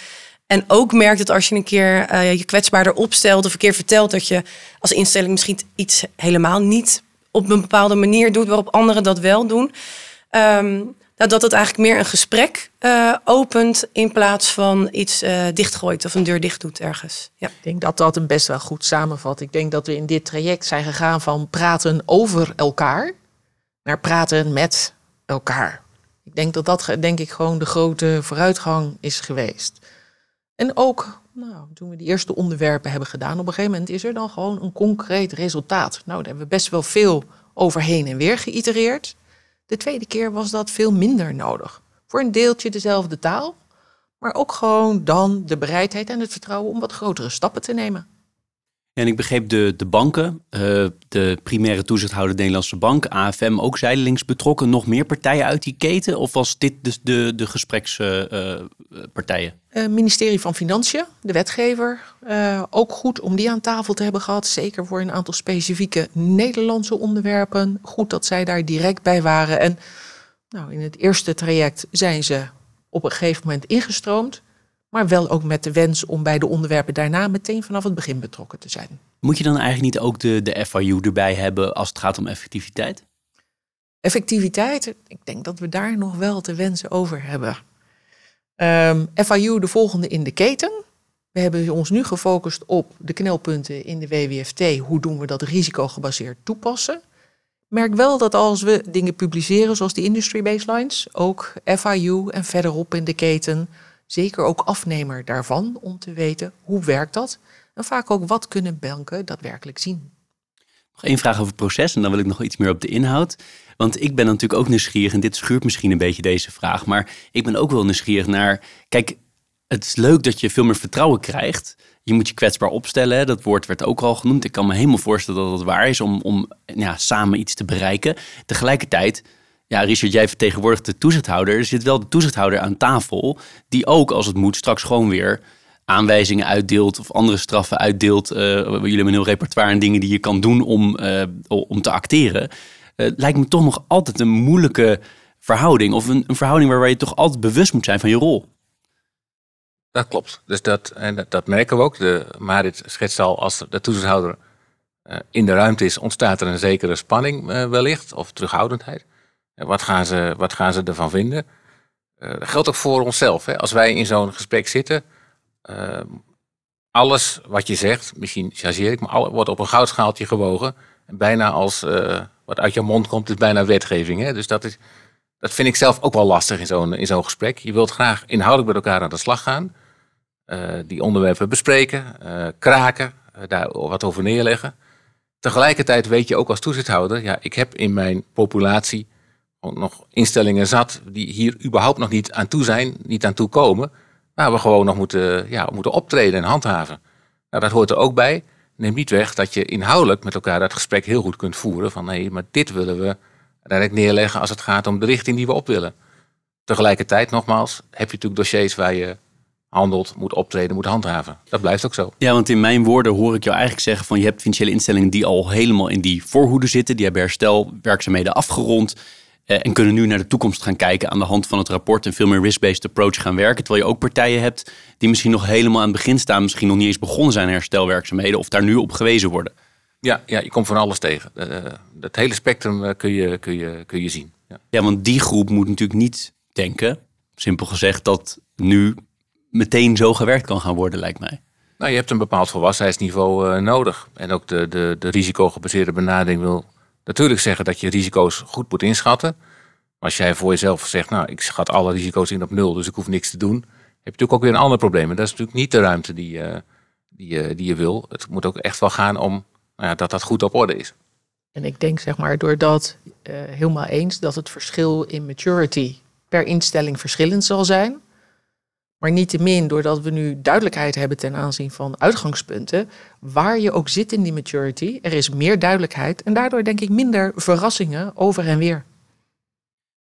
En ook merkt het als je een keer uh, je kwetsbaarder opstelt of een keer vertelt dat je als instelling misschien iets helemaal niet op een bepaalde manier doet waarop anderen dat wel doen. Um, dat het eigenlijk meer een gesprek uh, opent in plaats van iets uh, dichtgooit of een deur dicht doet ergens. Ja. Ik denk dat dat een best wel goed samenvat. Ik denk dat we in dit traject zijn gegaan van praten over elkaar naar praten met elkaar. Ik denk dat dat denk ik gewoon de grote vooruitgang is geweest. En ook nou, toen we die eerste onderwerpen hebben gedaan, op een gegeven moment is er dan gewoon een concreet resultaat. Nou, daar hebben we best wel veel overheen en weer geïtereerd. De tweede keer was dat veel minder nodig. Voor een deeltje dezelfde taal, maar ook gewoon dan de bereidheid en het vertrouwen om wat grotere stappen te nemen. En ik begreep de, de banken, uh, de primaire toezichthouder Nederlandse Bank, AFM ook zijdelings betrokken. Nog meer partijen uit die keten? Of was dit dus de, de gesprekspartijen? Uh, ministerie van Financiën, de wetgever. ook goed om die aan tafel te hebben gehad. Zeker voor een aantal specifieke Nederlandse onderwerpen. Goed dat zij daar direct bij waren. En nou, in het eerste traject zijn ze op een gegeven moment ingestroomd maar wel ook met de wens om bij de onderwerpen daarna meteen vanaf het begin betrokken te zijn. Moet je dan eigenlijk niet ook de, de FIU erbij hebben als het gaat om effectiviteit? Effectiviteit, ik denk dat we daar nog wel te wensen over hebben. Um, ehm, FIU de volgende in de keten. We hebben ons nu gefocust op de knelpunten in de WWFT. Hoe doen we dat risicogebaseerd toepassen? Merk wel dat als we dingen publiceren zoals die industry baselines, ook FIU en verderop in de keten zeker ook afnemer daarvan om te weten hoe werkt dat en vaak ook wat kunnen banken daadwerkelijk zien. Nog één vraag over het proces en dan wil ik nog iets meer op de inhoud. Want ik ben natuurlijk ook nieuwsgierig en dit schuurt misschien een beetje deze vraag, maar ik ben ook wel nieuwsgierig naar, kijk, het is leuk dat je veel meer vertrouwen krijgt. Je moet je kwetsbaar opstellen. Dat woord werd ook al genoemd. Ik kan me helemaal voorstellen dat het waar is om, om ja, samen iets te bereiken. Tegelijkertijd ja, Richard, jij vertegenwoordigt de toezichthouder. Er zit wel de toezichthouder aan tafel, die ook als het moet straks gewoon weer aanwijzingen uitdeelt of andere straffen uitdeelt. Uh, jullie hebben een heel repertoire aan dingen die je kan doen om, uh, om te acteren. Uh, lijkt me toch nog altijd een moeilijke verhouding. Of een, een, verhouding waarbij je toch altijd bewust moet zijn van je rol. Dat klopt. Dus dat, en dat, dat merken we ook. De, Marit schetst al, als de toezichthouder in de ruimte is, ontstaat er een zekere spanning wellicht. Of terughoudendheid. Wat gaan ze, wat gaan ze ervan vinden? Uh, dat geldt ook voor onszelf. Hè? Als wij in zo'n gesprek zitten, uh, alles wat je zegt, misschien chargeer ik, maar al, wordt op een goudschaaltje gewogen. En bijna als uh, wat uit je mond komt, is bijna wetgeving. Hè? Dus dat, is, dat vind ik zelf ook wel lastig in zo'n, in zo'n gesprek. Je wilt graag inhoudelijk met elkaar aan de slag gaan. die onderwerpen bespreken, kraken, daar wat over neerleggen. Tegelijkertijd weet je ook als toezichthouder, ja, ik heb in mijn populatie nog instellingen zat die hier überhaupt nog niet aan toe zijn, niet aan toe komen, waar we gewoon nog moeten, ja, moeten optreden en handhaven. Nou, dat hoort er ook bij. Neem niet weg dat je inhoudelijk met elkaar dat gesprek heel goed kunt voeren van hé, maar dit willen we direct neerleggen als het gaat om de richting die we op willen. Tegelijkertijd, nogmaals, heb je natuurlijk dossiers waar je handelt, moet optreden, moet handhaven. Dat blijft ook zo. Ja, want in mijn woorden hoor ik jou eigenlijk zeggen van je hebt financiële instellingen die al helemaal in die voorhoede zitten, die hebben herstelwerkzaamheden afgerond. Eh, en kunnen nu naar de toekomst gaan kijken aan de hand van het rapport en veel meer risk-based approach gaan werken. Terwijl je ook partijen hebt die misschien nog helemaal aan het begin staan, misschien nog niet eens begonnen zijn herstelwerkzaamheden of daar nu op gewezen worden. Ja, ja je komt van alles tegen. Uh, het hele spectrum kun, je, kun, je, kun je zien. Ja. ja, want die groep moet natuurlijk niet denken, simpel gezegd, dat nu meteen zo gewerkt kan gaan worden, lijkt mij. Nou, je hebt een bepaald volwassenheidsniveau uh, nodig. En ook de, de, de risicogebaseerde benadering wil natuurlijk zeggen dat je risico's goed moet inschatten. Maar als jij voor jezelf zegt, nou, ik schat alle risico's in op nul, dus ik hoef niks te doen, heb je natuurlijk ook weer een ander probleem. En dat is natuurlijk niet de ruimte die, uh, die, die je wil. Het moet ook echt wel gaan om nou dat dat goed op orde is. En ik denk, zeg maar, doordat uh, helemaal eens dat het verschil in maturity per instelling verschillend zal zijn. Maar niettemin, doordat we nu duidelijkheid hebben ten aanzien van uitgangspunten, waar je ook zit in die maturity, er is meer duidelijkheid en daardoor denk ik minder verrassingen over en weer.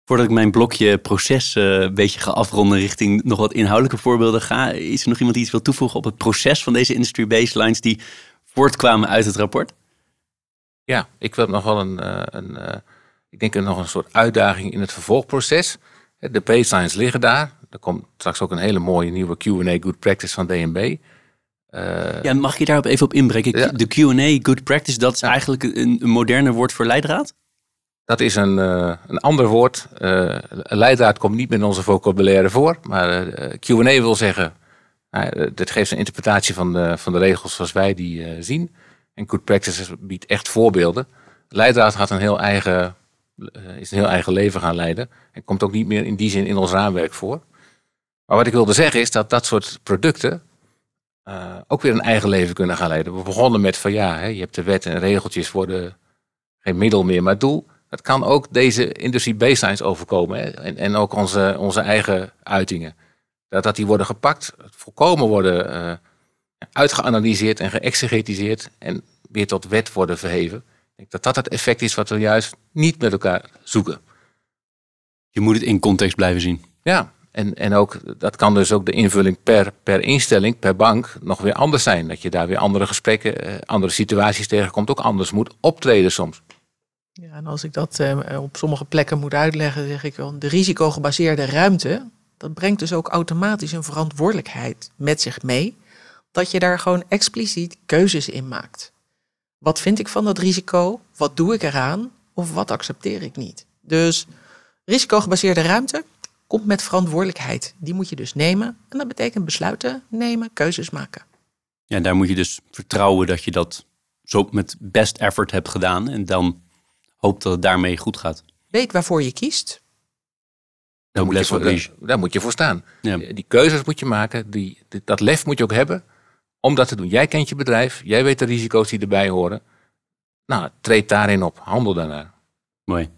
Voordat ik mijn blokje proces uh, een beetje ga afronden richting nog wat inhoudelijke voorbeelden ga, is er nog iemand die iets wil toevoegen op het proces van deze industry baselines die voortkwamen uit het rapport? Ja, ik wil nog wel een, uh, een uh, ik denk nog een soort uitdaging in het vervolgproces. De baselines liggen daar. Er komt straks ook een hele mooie nieuwe Q&A Good Practice van DNB. Uh, ja, mag je daarop even op inbreken? De Q&A Good Practice, dat is eigenlijk een, een moderne woord voor leidraad? dat is een, uh, een ander woord. Uh, leidraad komt niet met onze vocabulaire voor. Maar Q&A wil zeggen, dit geeft een interpretatie van de, van de regels zoals wij die zien. En Good Practices biedt echt voorbeelden. Leidraad gaat een heel eigen, is een heel eigen leven gaan leiden. En komt ook niet meer in die zin in ons raamwerk voor. Maar wat ik wilde zeggen is dat dat soort producten ook weer een eigen leven kunnen gaan leiden. We begonnen met van ja, hè, je hebt de wet en regeltjes worden geen middel meer, maar doel. Het kan ook deze industrie baselines overkomen hè? En, en ook onze, onze eigen uitingen. Dat, dat die worden gepakt, volkomen worden uh, uitgeanalyseerd en geëxegetiseerd en weer tot wet worden verheven. Ik denk dat dat het effect is wat we juist niet met elkaar zoeken. Je moet het in context blijven zien. Ja, en, en ook, dat kan dus ook de invulling per, per instelling, per bank, nog weer anders zijn. Dat je daar weer andere gesprekken, eh, andere situaties tegenkomt, ook anders moet optreden soms. Ja, en als ik dat uh, op sommige plekken moet uitleggen, zeg ik wel, de risicogebaseerde ruimte, dat brengt dus ook automatisch een verantwoordelijkheid met zich mee, dat je daar gewoon expliciet keuzes in maakt. Wat vind ik van dat risico? Wat doe ik eraan? Of wat accepteer ik niet? Dus risicogebaseerde ruimte komt met verantwoordelijkheid. Die moet je dus nemen. En dat betekent besluiten nemen, keuzes maken. Ja, daar moet je dus vertrouwen dat je dat zo met best effort hebt gedaan. En dan hoop dat het daarmee goed gaat. Weet waarvoor je kiest. Daar moet je, voor, daar, moet je voor staan. Ja. Die keuzes moet je maken. Die, dat lef moet je ook hebben om dat te doen. Jij kent je bedrijf. Jij weet de risico's die erbij horen. Nou, treed daarin op. Handel daarnaar. Mooi.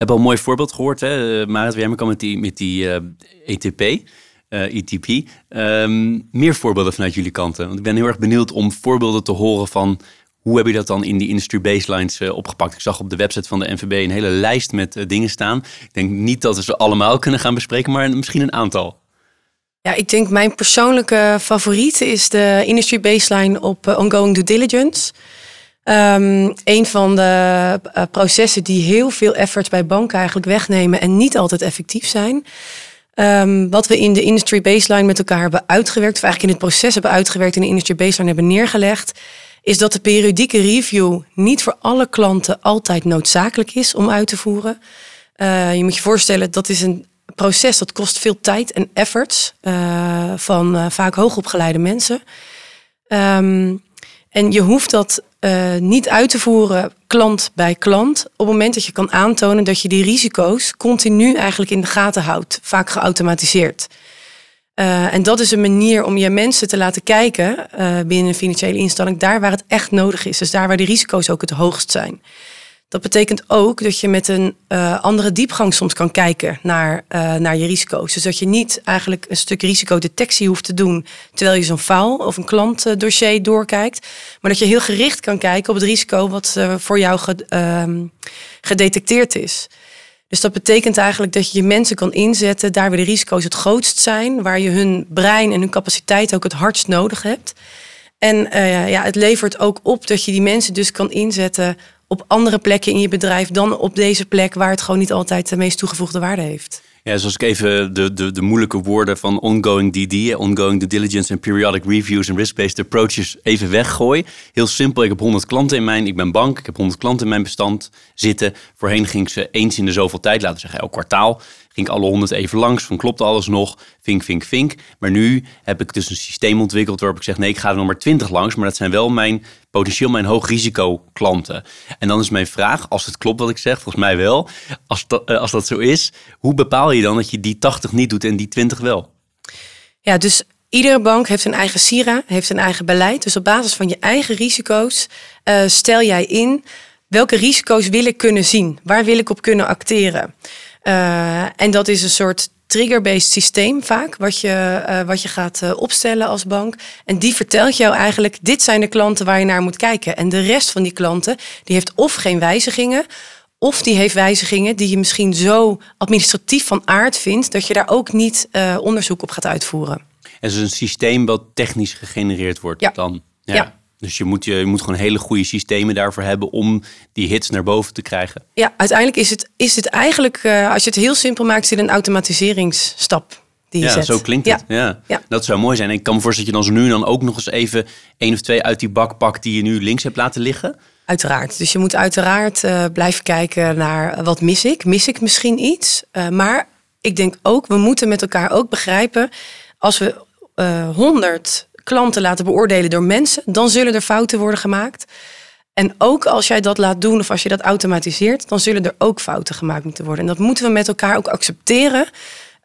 Hebben al een mooi voorbeeld gehoord, hè? Marit Wermer met die, met die uh, eh, ETP, uh, eh, ETP. Um, ehm, meer voorbeelden vanuit jullie kanten. Want ik ben heel erg benieuwd om voorbeelden te horen van hoe heb je dat dan in die industry baselines opgepakt? Ik zag op de website van de NVB een hele lijst met dingen staan. Ik denk niet dat we ze allemaal kunnen gaan bespreken, maar misschien een aantal. Ja, ik denk mijn persoonlijke favoriet is de industry baseline op ongoing due diligence. Um, een van de processen die heel veel effort bij banken eigenlijk wegnemen en niet altijd effectief zijn. Um, wat we in de industry baseline met elkaar hebben uitgewerkt, of eigenlijk in het proces hebben uitgewerkt en de industry baseline hebben neergelegd, is dat de periodieke review niet voor alle klanten altijd noodzakelijk is om uit te voeren. Uh, je moet je voorstellen, dat is een proces dat kost veel tijd en effort uh, van vaak hoogopgeleide mensen. Um, en je hoeft dat niet uit te voeren klant bij klant op het moment dat je kan aantonen dat je die risico's continu eigenlijk in de gaten houdt, vaak geautomatiseerd. Uh, en dat is een manier om je mensen te laten kijken uh, binnen een financiële instelling, daar waar het echt nodig is. Dus daar waar de risico's ook het hoogst zijn. Dat betekent ook dat je met een uh, andere diepgang soms kan kijken naar, naar je risico's. Dus dat je niet eigenlijk een stuk risicodetectie hoeft te doen terwijl je zo'n faal of een klantdossier doorkijkt. Maar dat je heel gericht kan kijken op het risico wat voor jou ehm, gedetecteerd is. Dus dat betekent eigenlijk dat je je mensen kan inzetten daar waar de risico's het grootst zijn, waar je hun brein en hun capaciteit ook het hardst nodig hebt. En ja, het levert ook op dat je die mensen dus kan inzetten op andere plekken in je bedrijf dan op deze plek waar het gewoon niet altijd de meest toegevoegde waarde heeft. Ja, zoals ik even de, de, de moeilijke woorden van ongoing DD, ongoing due diligence en periodic reviews en risk-based approaches even weggooi. Heel simpel, ik heb 100 klanten in mijn, ik ben bank, ik heb 100 klanten in mijn bestand zitten. Voorheen ging ze eens in de zoveel tijd, laten we zeggen elk kwartaal, ik alle 100 even langs, van klopt alles nog, vink, vink, vink. Maar nu heb ik dus een systeem ontwikkeld waarop ik zeg, nee, ik ga er nog maar 20 langs, maar dat zijn wel mijn potentieel mijn hoogrisico klanten. En dan is mijn vraag, als het klopt wat ik zeg, volgens mij wel, als dat, eh, als dat zo is, hoe bepaal je dan dat je die 80 niet doet en die 20 wel? Ja, dus Iedere bank heeft een eigen SIRA, heeft een eigen beleid. Dus op basis van je eigen risico's uh, stel jij in welke risico's wil ik kunnen zien? Waar wil ik op kunnen acteren? Uh, en dat is een soort trigger-based systeem vaak, wat je, uh, wat je gaat uh, opstellen als bank. En die vertelt jou eigenlijk, dit zijn de klanten waar je naar moet kijken. En de rest van die klanten, die heeft of geen wijzigingen, of die heeft wijzigingen die je misschien zo administratief van aard vindt, dat je daar ook niet onderzoek op gaat uitvoeren. Het is een systeem wat technisch gegenereerd wordt ja. dan. Ja. ja. Dus je moet, je, je moet gewoon hele goede systemen daarvoor hebben om die hits naar boven te krijgen. Ja, uiteindelijk is het, is het eigenlijk, uh, als je het heel simpel maakt, zit een automatiseringsstap die je ja, zet. zo klinkt Ja. het. Ja. Ja. Dat zou mooi zijn. En ik kan me voorstellen dat je dan zo nu dan ook nog eens even één of twee uit die bak pakt die je nu links hebt laten liggen. Uiteraard. Dus je moet uiteraard eh, blijven kijken naar eh, wat mis ik. Mis ik misschien iets? Eh, maar ik denk ook, we moeten met elkaar ook begrijpen... als we honderd klanten laten beoordelen door mensen... dan zullen er fouten worden gemaakt. En ook als jij dat laat doen of als je dat automatiseert... dan zullen er ook fouten gemaakt moeten worden. En dat moeten we met elkaar ook accepteren.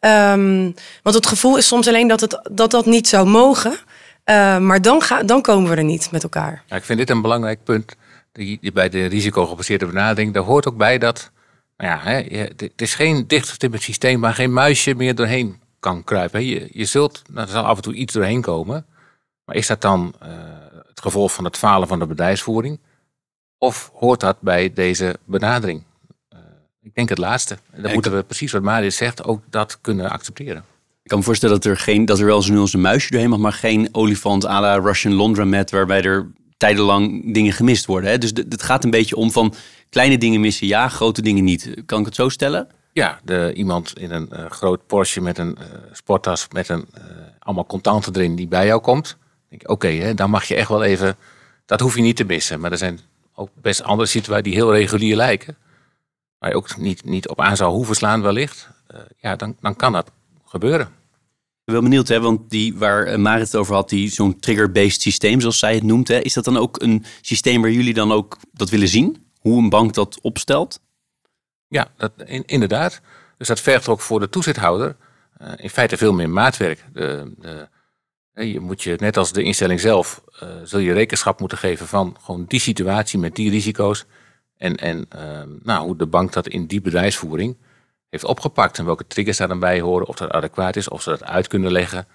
Ehm, want het gevoel is soms alleen dat het, dat, dat niet zou mogen... Eh, maar dan, ga, dan komen we er niet met elkaar. Ja, ik vind dit een belangrijk punt die, bij de risicogebaseerde benadering. Daar hoort ook bij dat, nou ja, hè, het is geen dichtgetimmerd systeem waar geen muisje meer doorheen kan kruipen. Je, je zult, nou, er zal af en toe iets doorheen komen. Maar is dat dan eh, het gevolg van het falen van de bedrijfsvoering? Of hoort dat bij deze benadering? Eh, ik denk het laatste. En dan ik- moeten we precies wat Marius zegt ook dat kunnen accepteren. Ik kan me voorstellen dat er, geen, dat er wel eens nu een muisje doorheen mag, maar geen olifant à la Russian laundromat, waarbij er tijdenlang dingen gemist worden. Hè? Dus het gaat een beetje om van kleine dingen missen ja, grote dingen niet. Kan ik het zo stellen? Ja, de, iemand in een eh, groot Porsche met een sporttas met een, allemaal contanten erin die bij jou komt. Dan denk ik, oké, dan mag je echt wel even, dat hoef je niet te missen. Maar er zijn ook best andere situaties die heel regulier lijken. Waar je ook niet, niet op aan zou hoeven slaan wellicht. Eh, ja, dan, dan kan dat gebeuren. Ik ben wel benieuwd, hè, want die waar eh, Marit het over had, die zo'n trigger-based systeem, zoals zij het noemt, hè, is dat dan ook een systeem waar jullie dan ook dat willen zien? Hoe een bank dat opstelt? Ja, dat, in- inderdaad. Dus dat vergt ook voor de toezichthouder eh, in feite veel meer maatwerk. De, je moet je, net als de instelling zelf, eh, zul je rekenschap moeten geven van gewoon die situatie met die risico's. En, en eh, nou, hoe de bank dat in die bedrijfsvoering heeft opgepakt. En welke triggers daar dan bij horen, of dat adequaat is, of ze dat uit kunnen leggen.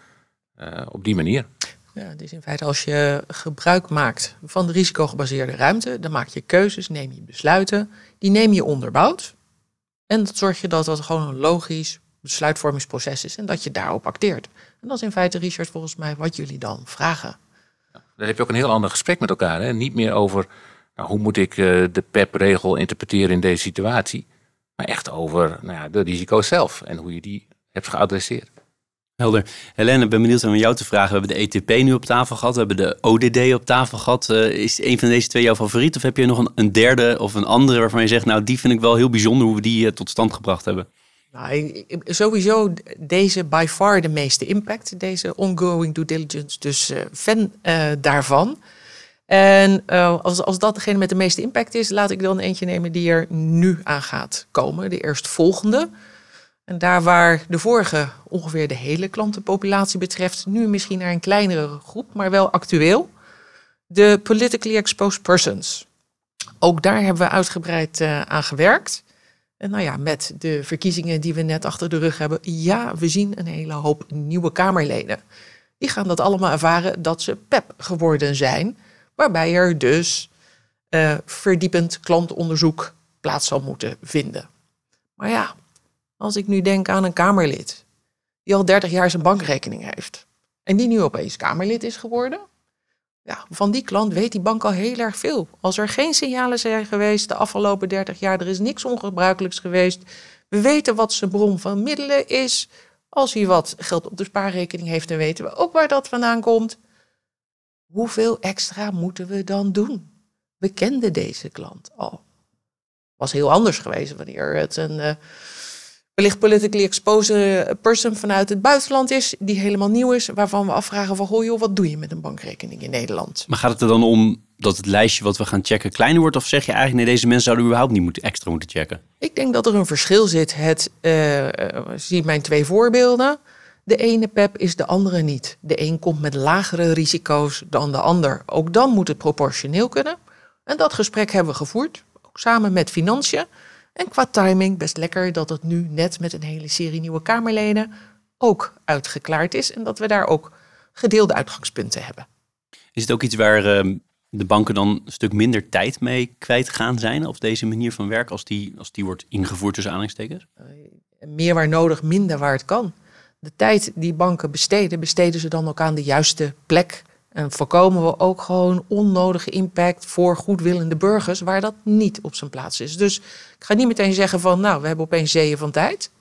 eh, op die manier. Ja, is in feite als je gebruik maakt van de risicogebaseerde ruimte, dan maak je keuzes, neem je besluiten, die neem je onderbouwd. En dat zorg je dat dat gewoon logisch besluitvormingsproces is en dat je daarop acteert. En dat is in feite, Richard, volgens mij wat jullie dan vragen. Dan heb je ook een heel ander gesprek met elkaar. Hè? Niet meer over nou, hoe moet ik eh, de PEP-regel interpreteren in deze situatie. Maar echt over nou ja, de risico's zelf en hoe je die hebt geadresseerd. Helder. Helene, ik ben benieuwd om jou te vragen. We hebben de ETP nu op tafel gehad. We hebben de ODD op tafel gehad. Eh, is een van deze twee jouw favoriet? Of heb je nog een, een derde of een andere waarvan je zegt... nou, die vind ik wel heel bijzonder hoe we die eh, tot stand gebracht hebben? Nou, sowieso deze by far de meeste impact, deze ongoing due diligence, dus eh, fan eh, daarvan. En eh, als, als dat degene met de meeste impact is, laat ik dan eentje nemen die er nu aan gaat komen, de eerstvolgende. En daar waar de vorige ongeveer de hele klantenpopulatie betreft, nu misschien naar een kleinere groep, maar wel actueel. De politically exposed persons. Ook daar hebben we uitgebreid aan gewerkt. En nou ja, met de verkiezingen die we net achter de rug hebben, ja, we zien een hele hoop nieuwe Kamerleden. Die gaan dat allemaal ervaren dat ze PEP geworden zijn, waarbij er dus eh, verdiepend klantonderzoek plaats zal moeten vinden. Maar ja, als ik nu denk aan een Kamerlid die al 30 jaar zijn bankrekening heeft en die nu opeens Kamerlid is geworden, ja, van die klant weet die bank al heel erg veel. Als er geen signalen zijn geweest de afgelopen 30 jaar, er is niks ongebruikelijks geweest. We weten wat zijn bron van middelen is. Als hij wat geld op de spaarrekening heeft, dan weten we ook waar dat vandaan komt. Hoeveel extra moeten we dan doen? We kenden deze klant al. Was heel anders geweest wanneer het een eh, wellicht politically exposed eh, person vanuit het buitenland is, die helemaal nieuw is, waarvan we afvragen van, goh joh, wat doe je met een bankrekening in Nederland? Maar gaat het er dan om dat het lijstje wat we gaan checken kleiner wordt? Of zeg je eigenlijk, nee, deze mensen zouden überhaupt niet moeten, extra moeten checken? Ik denk dat er een verschil zit. Het, eh, zie mijn twee voorbeelden. De ene PEP is de andere niet. De een komt met lagere risico's dan de ander. Ook dan moet het proportioneel kunnen. En dat gesprek hebben we gevoerd, ook samen met Financiën. En qua timing best lekker dat het nu net met een hele serie nieuwe Kamerleden ook uitgeklaard is. En dat we daar ook gedeelde uitgangspunten hebben. Is het ook iets waar ehm, de banken dan een stuk minder tijd mee kwijt gaan zijn op deze manier van werken als die, als die wordt ingevoerd tussen aanhalingstekens? meer waar nodig, minder waar het kan. De tijd die banken besteden, besteden ze dan ook aan de juiste plek. En voorkomen we ook gewoon onnodige impact voor goedwillende burgers waar dat niet op zijn plaats is. Dus ik ga niet meteen zeggen van, nou, we hebben opeens zeeën van tijd.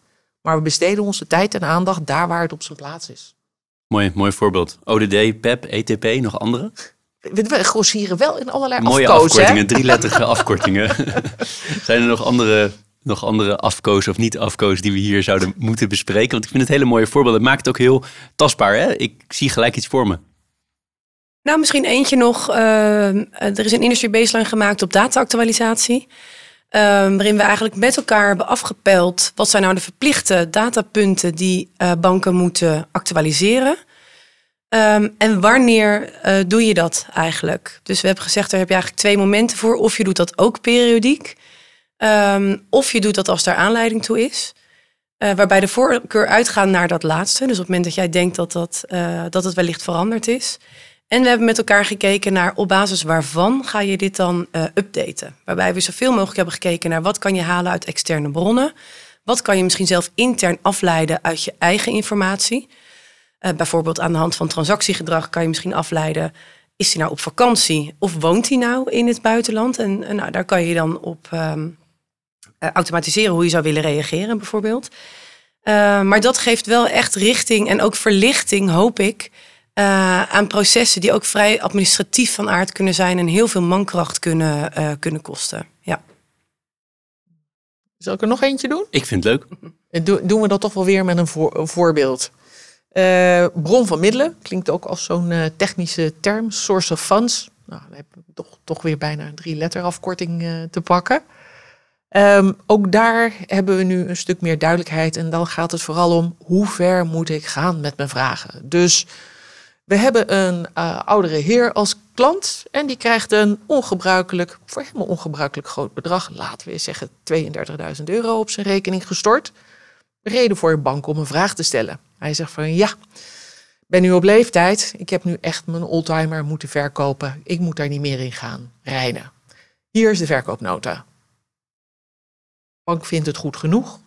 Maar we besteden onze tijd en aandacht daar waar het op zijn plaats is. Mooi, mooi voorbeeld. ODD, PEP, ETP, nog andere? We, grossieren wel in allerlei Mooie afkozen, afkortingen, drieletterige afkortingen. Zijn er nog andere, nog andere afkoos of niet afkoos die we hier zouden moeten bespreken? Want ik vind het hele mooie voorbeelden. Het maakt het ook heel tastbaar. Hè? Ik zie gelijk iets voor me. Nou, misschien eentje nog. eh, er is een industry baseline gemaakt op data-actualisatie. eh, waarin we eigenlijk met elkaar hebben afgepeld... wat zijn nou de verplichte datapunten die eh, banken moeten actualiseren... Ehm, en wanneer eh, doe je dat eigenlijk? Dus we hebben gezegd, daar heb je eigenlijk twee momenten voor. Of je doet dat ook periodiek. ehm, of je doet dat als daar aanleiding toe is. Eh, waarbij de voorkeur uitgaat naar dat laatste. Dus op het moment dat jij denkt dat, dat, dat het wellicht veranderd is. En we hebben met elkaar gekeken naar op basis waarvan ga je dit dan eh, updaten. Waarbij we zoveel mogelijk hebben gekeken naar wat kan je halen uit externe bronnen. Wat kan je misschien zelf intern afleiden uit je eigen informatie. Eh, bijvoorbeeld aan de hand van transactiegedrag kan je misschien afleiden... is hij nou op vakantie of woont hij nou in het buitenland? En, nou, daar kan je dan op ehm, eh, automatiseren hoe je zou willen reageren bijvoorbeeld. Maar dat geeft wel echt richting en ook verlichting, hoop ik... eh, aan processen die ook vrij administratief van aard kunnen zijn... en heel veel mankracht kunnen, eh, kunnen kosten. Ja. Zal ik er nog eentje doen? Ik vind het leuk. Eh, Doe- Doen we dat toch wel weer met een, voor- een voorbeeld. Eh, bron van middelen klinkt ook als zo'n technische term. Source of funds. Nou, dan heb ik toch, toch weer bijna een drie letter afkorting eh, te pakken. Ehm, ook daar hebben we nu een stuk meer duidelijkheid. En dan gaat het vooral om hoe ver moet ik gaan met mijn vragen. Dus we hebben een eh, oudere heer als klant. En die krijgt een ongebruikelijk, voor een ongebruikelijk groot bedrag. Laten we zeggen 32.000 euro op zijn rekening gestort reden voor een bank om een vraag te stellen. Hij zegt van ja, ben nu op leeftijd. Ik heb nu echt mijn oldtimer moeten verkopen. Ik moet daar niet meer in gaan rijden. Hier is de verkoopnota. Bank vindt het goed genoeg.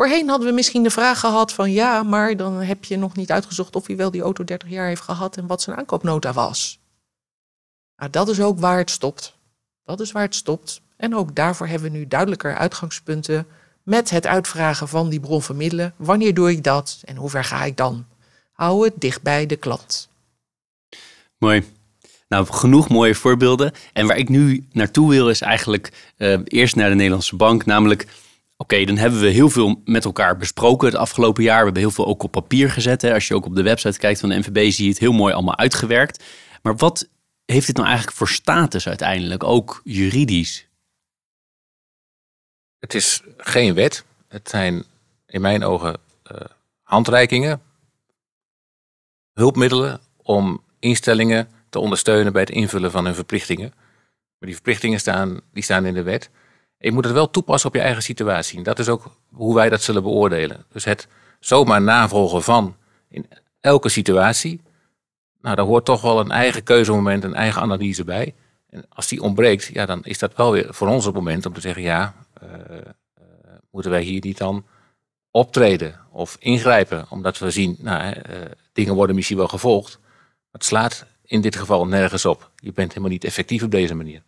Voorheen hadden we misschien de vraag gehad van ja, maar dan heb je nog niet uitgezocht of hij wel die auto 30 jaar heeft gehad en wat zijn aankoopnota was. Nou, dat is ook waar het stopt. Dat is waar het stopt. En ook daarvoor hebben we nu duidelijker uitgangspunten met het uitvragen van die bron van middelen. Wanneer doe ik dat en hoe ver ga ik dan? Hou het dicht bij de klant. Mooi. Nou, genoeg mooie voorbeelden. En waar ik nu naartoe wil is eigenlijk eh, eerst naar de Nederlandse bank. Namelijk, oké, dan hebben we heel veel met elkaar besproken het afgelopen jaar. We hebben heel veel ook op papier gezet. Hè. Als je ook op de website kijkt van de NVB zie je het heel mooi allemaal uitgewerkt. Maar wat heeft dit nou eigenlijk voor status uiteindelijk, ook juridisch? Het is geen wet. Het zijn in mijn ogen eh, handreikingen, hulpmiddelen om instellingen te ondersteunen bij het invullen van hun verplichtingen. Maar die verplichtingen staan, die staan in de wet. Je moet het wel toepassen op je eigen situatie. En dat is ook hoe wij dat zullen beoordelen. Dus het zomaar navolgen van in elke situatie. Nou, daar hoort toch wel een eigen keuzemoment, een eigen analyse bij. En als die ontbreekt, ja, dan is dat wel weer voor ons het moment om te zeggen: ja, eh, eh, moeten wij hier niet dan optreden of ingrijpen? Omdat we zien, nou, eh, dingen worden misschien wel gevolgd. Maar het slaat in dit geval nergens op. Je bent helemaal niet effectief op deze manier.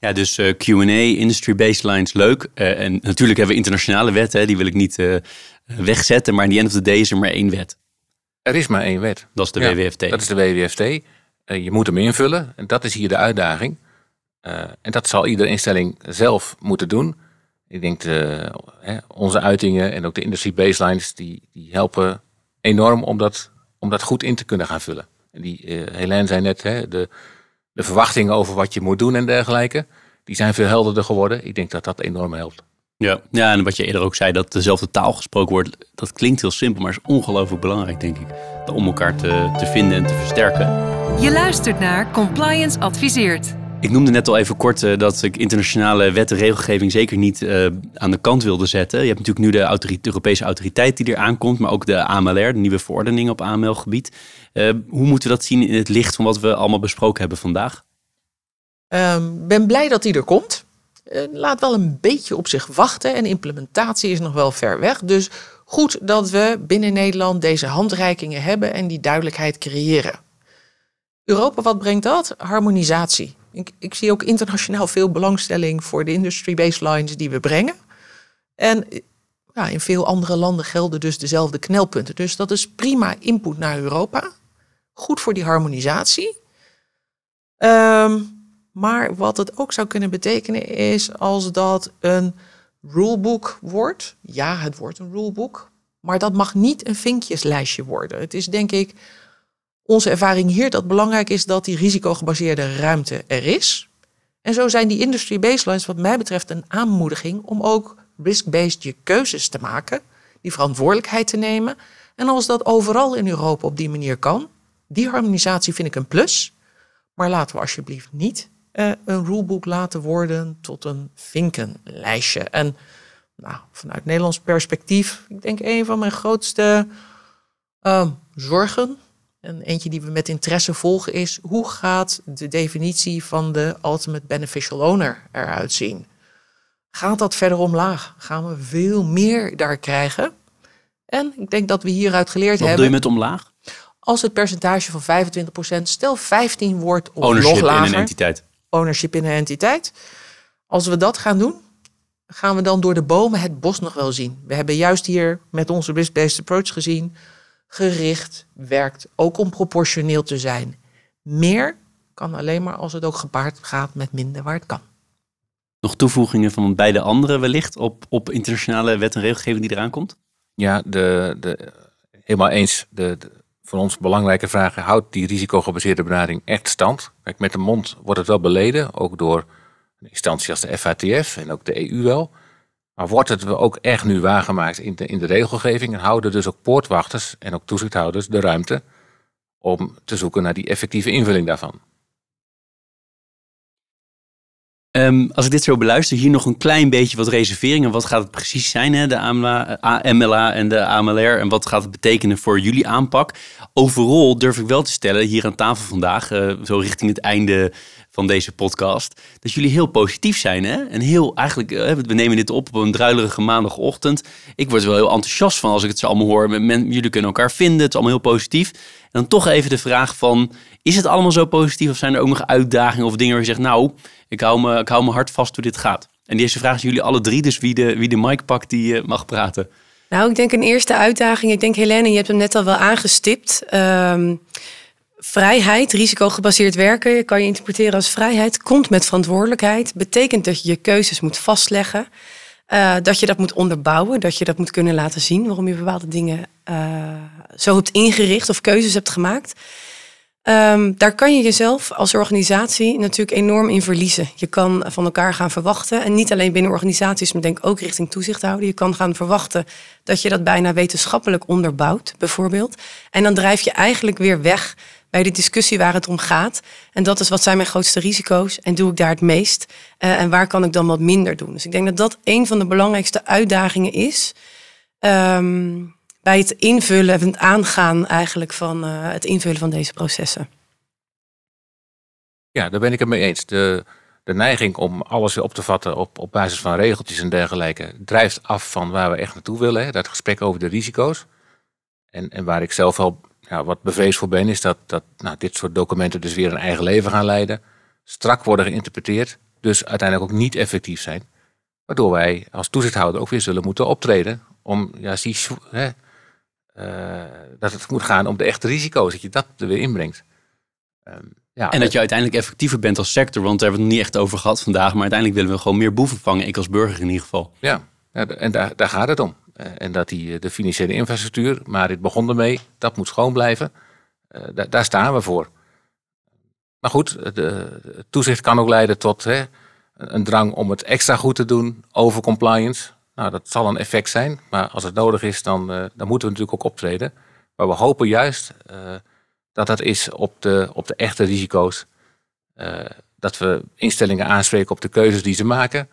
Ja, dus eh, Q&A, industry baselines, leuk. Eh, en natuurlijk hebben we internationale wetten, hè, die wil ik niet eh, wegzetten. Maar in the end of the day is er maar één wet. Er is maar één wet. Dat is de Ja, WWFT. Dat is de WWFT. Je moet hem invullen. En dat is hier de uitdaging. En dat zal iedere instelling zelf moeten doen. Ik denk de, hè, onze uitingen en ook de industry baselines, die, die helpen enorm om dat, om dat goed in te kunnen gaan vullen. En die, Helene zei net, hè, de, de verwachtingen over wat je moet doen en dergelijke, die zijn veel helderder geworden. Ik denk dat dat enorm helpt. Ja. ja, en wat je eerder ook zei, dat dezelfde taal gesproken wordt, dat klinkt heel simpel, maar is ongelooflijk belangrijk, denk ik. Om elkaar te, te vinden en te versterken. Je luistert naar Compliance Adviseert. Ik noemde net al even kort eh, dat ik internationale wet en regelgeving zeker niet eh, aan de kant wilde zetten. Je hebt natuurlijk nu de, autoriteit, de Europese autoriteit die er aankomt, maar ook de AMLR, de nieuwe verordening op AML-gebied. Eh, hoe moeten we dat zien in het licht van wat we allemaal besproken hebben vandaag? Ik ben blij dat die er komt. Eh, laat wel een beetje op zich wachten en implementatie is nog wel ver weg. Dus goed dat we binnen Nederland deze handreikingen hebben en die duidelijkheid creëren. Europa, wat brengt dat? Harmonisatie. Ik, ik zie ook internationaal veel belangstelling voor de industry baselines die we brengen. En ja, in veel andere landen gelden dus dezelfde knelpunten. Dus dat is prima input naar Europa. Goed voor die harmonisatie. Ehm, maar wat het ook zou kunnen betekenen is als dat een rulebook wordt. Ja, het wordt een rulebook. Maar dat mag niet een vinkjeslijstje worden. Het is denk ik onze ervaring hier dat belangrijk is dat die risicogebaseerde ruimte er is. En zo zijn die industry baselines wat mij betreft een aanmoediging om ook risk-based je keuzes te maken, die verantwoordelijkheid te nemen. En als dat overal in Europa op die manier kan, die harmonisatie vind ik een plus. Maar laten we alsjeblieft niet uh, een rulebook laten worden tot een vinkenlijstje. En nou, vanuit Nederlands perspectief, ik denk een van mijn grootste uh, zorgen, en eentje die we met interesse volgen, is hoe gaat de definitie van de ultimate beneficial owner eruit zien? Gaat dat verder omlaag? Gaan we veel meer daar krijgen? En ik denk dat we hieruit geleerd Wat hebben. Wat doe je met omlaag? Als het percentage van 25%, stel 15 wordt of Ownership nog lager. in een entiteit. Ownership in een entiteit. Als we dat gaan doen, gaan we dan door de bomen het bos nog wel zien. We hebben juist hier met onze risk-based approach gezien, gericht werkt ook om proportioneel te zijn. Meer kan alleen maar als het ook gepaard gaat met minder waar het kan. Nog toevoegingen van beide anderen wellicht op, op internationale wet en regelgeving die eraan komt? Ja, de, de, helemaal eens. De, voor ons belangrijke vraag, houdt die risicogebaseerde benadering echt stand? Kijk, met de mond wordt het wel beleden, ook door een instantie als de FATF en ook de EU wel. Maar wordt het ook echt nu waargemaakt in de, in de regelgeving en houden dus ook poortwachters en ook toezichthouders de ruimte om te zoeken naar die effectieve invulling daarvan? Um, als ik dit zo beluister, hier nog een klein beetje wat reserveringen. Wat gaat het precies zijn, hè? de AMLA, AMLA en de AMLR? En wat gaat het betekenen voor jullie aanpak? Overal durf ik wel te stellen, hier aan tafel vandaag, uh, zo richting het einde van deze podcast, dat jullie heel positief zijn. Hè? En heel, eigenlijk, uh, we nemen dit op op een druilerige maandagochtend. Ik word er wel heel enthousiast van als ik het zo allemaal hoor. Men, jullie kunnen elkaar vinden, het is allemaal heel positief. En dan toch even de vraag van, is het allemaal zo positief of zijn er ook nog uitdagingen of dingen waar je zegt, nou, ik hou me, ik hou me hard vast hoe dit gaat? En die eerste vraag is jullie alle drie, dus wie de, wie de mic pakt, die uh, mag praten. Nou, ik denk een eerste uitdaging. Ik denk, Helene, je hebt hem net al wel aangestipt. Um, vrijheid, risicogebaseerd werken, kan je interpreteren als vrijheid, komt met verantwoordelijkheid. Betekent dat je je keuzes moet vastleggen. Uh, dat je dat moet onderbouwen, dat je dat moet kunnen laten zien waarom je bepaalde dingen uh, zo hebt ingericht of keuzes hebt gemaakt. Um, daar kan je jezelf als organisatie natuurlijk enorm in verliezen. Je kan van elkaar gaan verwachten. En niet alleen binnen organisaties, maar denk ook richting toezichthouder. Je kan gaan verwachten dat je dat bijna wetenschappelijk onderbouwt, bijvoorbeeld. En dan drijf je eigenlijk weer weg bij de discussie waar het om gaat. En dat is wat zijn mijn grootste risico's en doe ik daar het meest? Uh, en waar kan ik dan wat minder doen? Dus ik denk dat dat een van de belangrijkste uitdagingen is. Um, bij het invullen en het aangaan eigenlijk van uh, het invullen van deze processen. Ja, daar ben ik het mee eens. De, de neiging om alles weer op te vatten op, op basis van regeltjes en dergelijke drijft af van waar we echt naartoe willen. Hè? Dat gesprek over de risico's. En, en waar ik zelf al ja, wat bevreesd voor ben, is dat, dat nou, dit soort documenten dus weer een eigen leven gaan leiden. Strak worden geïnterpreteerd, dus uiteindelijk ook niet effectief zijn. Waardoor wij als toezichthouder ook weer zullen moeten optreden om ja, die, hè, uh, dat het moet gaan om de echte risico's, dat je dat er weer inbrengt. Um, ja, en dat je uiteindelijk effectiever bent als sector, want daar hebben we het niet echt over gehad vandaag, maar uiteindelijk willen we gewoon meer boeven vangen, ik als burger in ieder geval. Ja, en daar, daar gaat het om. Uh, en dat die, de financiële infrastructuur, maar dit begon ermee, dat moet schoon blijven. Uh, daar, daar staan we voor. Maar goed, de, toezicht kan ook leiden tot hè, een drang om het extra goed te doen over compliance. Nou, dat zal een effect zijn, maar als het nodig is, dan, dan moeten we natuurlijk ook optreden. Maar we hopen juist dat dat is op de, op de echte risico's. Dat we instellingen aanspreken op de keuzes die ze maken.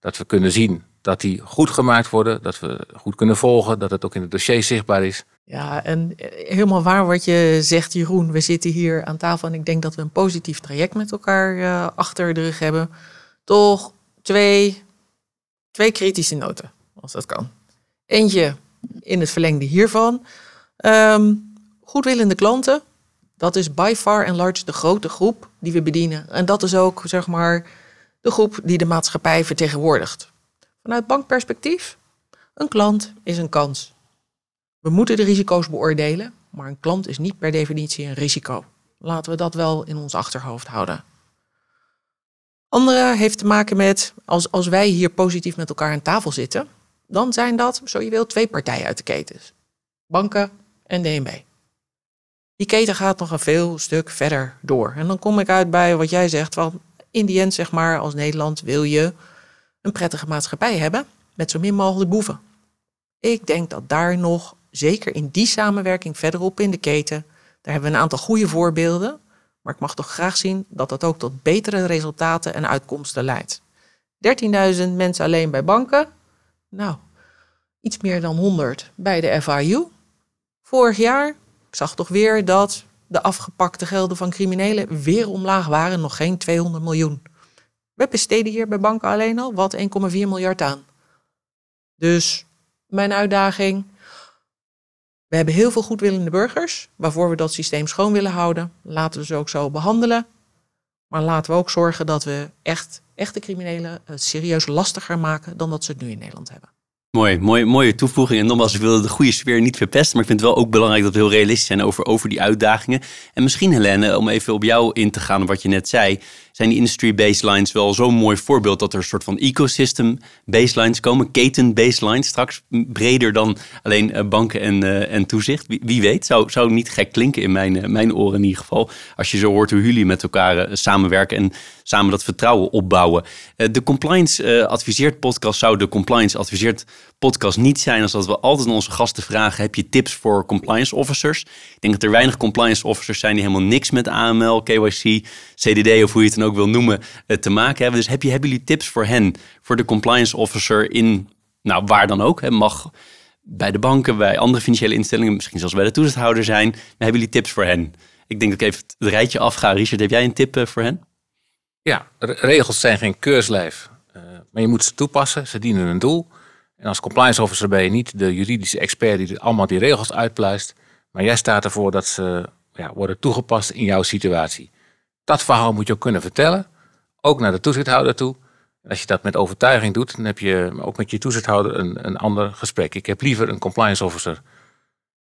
Dat we kunnen zien dat die goed gemaakt worden, dat we goed kunnen volgen, dat het ook in het dossier zichtbaar is. Ja, en helemaal waar wat je zegt, Jeroen. We zitten hier aan tafel en ik denk dat we een positief traject met elkaar achter de rug hebben. Toch twee twee kritische noten, als dat kan. Eentje in het verlengde hiervan. Um, goedwillende klanten, dat is by far and large de grote groep die we bedienen. En dat is ook, zeg maar, de groep die de maatschappij vertegenwoordigt. Vanuit bankperspectief, Een klant is een kans. We moeten de risico's beoordelen, maar een klant is niet per definitie een risico. Laten we dat wel in ons achterhoofd houden. Andere heeft te maken met, als, als wij hier positief met elkaar aan tafel zitten, dan zijn dat, zo je wil, twee partijen uit de ketens. Banken en DNB. Die keten gaat nog een veel stuk verder door. En dan kom ik uit bij wat jij zegt, van in die end zeg maar, als Nederland wil je een prettige maatschappij hebben met zo min mogelijk boeven. Ik denk dat daar nog, zeker in die samenwerking verderop in de keten, daar hebben we een aantal goede voorbeelden. Maar ik mag toch graag zien dat dat ook tot betere resultaten en uitkomsten leidt. 13.000 mensen alleen bij banken. Nou, iets meer dan 100 bij de FIU. Vorig jaar, ik zag toch weer dat de afgepakte gelden van criminelen weer omlaag waren, nog geen 200 miljoen. We besteden hier bij banken alleen al wat 1,4 miljard aan. Dus mijn uitdaging. We hebben heel veel goedwillende burgers, waarvoor we dat systeem schoon willen houden. Laten we ze ook zo behandelen. Maar laten we ook zorgen dat we echt, echte criminelen het serieus lastiger maken dan dat ze het nu in Nederland hebben. Mooi, mooi, mooie toevoeging. En nogmaals, ik wil de goede sfeer niet verpesten. Maar ik vind het wel ook belangrijk dat we heel realistisch zijn over, over die uitdagingen. En misschien, Helene, om even op jou in te gaan, wat je net zei. Zijn die industry baselines wel zo'n mooi voorbeeld dat er een soort van ecosystem baselines komen? Keten baselines, straks breder dan alleen eh, banken en, uh, en toezicht. Wie, wie, weet, zou, zou niet gek klinken in mijn, uh, mijn oren in ieder geval. Als je zo hoort hoe jullie met elkaar samenwerken en samen dat vertrouwen opbouwen. de Compliance Adviseert podcast zou de Compliance Adviseert podcast niet zijn als dat we altijd aan onze gasten vragen: heb je tips voor compliance officers? Ik denk dat er weinig compliance officers zijn die helemaal niks met AML, KYC, CDD of hoe je het dan ook wil noemen te maken hebben. Dus heb je, hebben jullie tips voor hen, voor de compliance officer in, nou waar dan ook? Hè, mag bij de banken, bij andere financiële instellingen, misschien zelfs bij de toezichthouder zijn. Maar hebben jullie tips voor hen? Ik denk dat ik even het rijtje afga. Richard, heb jij een tip voor hen? Ja, regels zijn geen keurslijf. Uh, maar je moet ze toepassen, ze dienen een doel. En als compliance officer ben je niet de juridische expert die allemaal die regels uitpluist. Maar jij staat ervoor dat ze ja, worden toegepast in jouw situatie. Dat verhaal moet je ook kunnen vertellen. Ook naar de toezichthouder toe. En als je dat met overtuiging doet, dan heb je ook met je toezichthouder een, een ander gesprek. Ik heb liever een compliance officer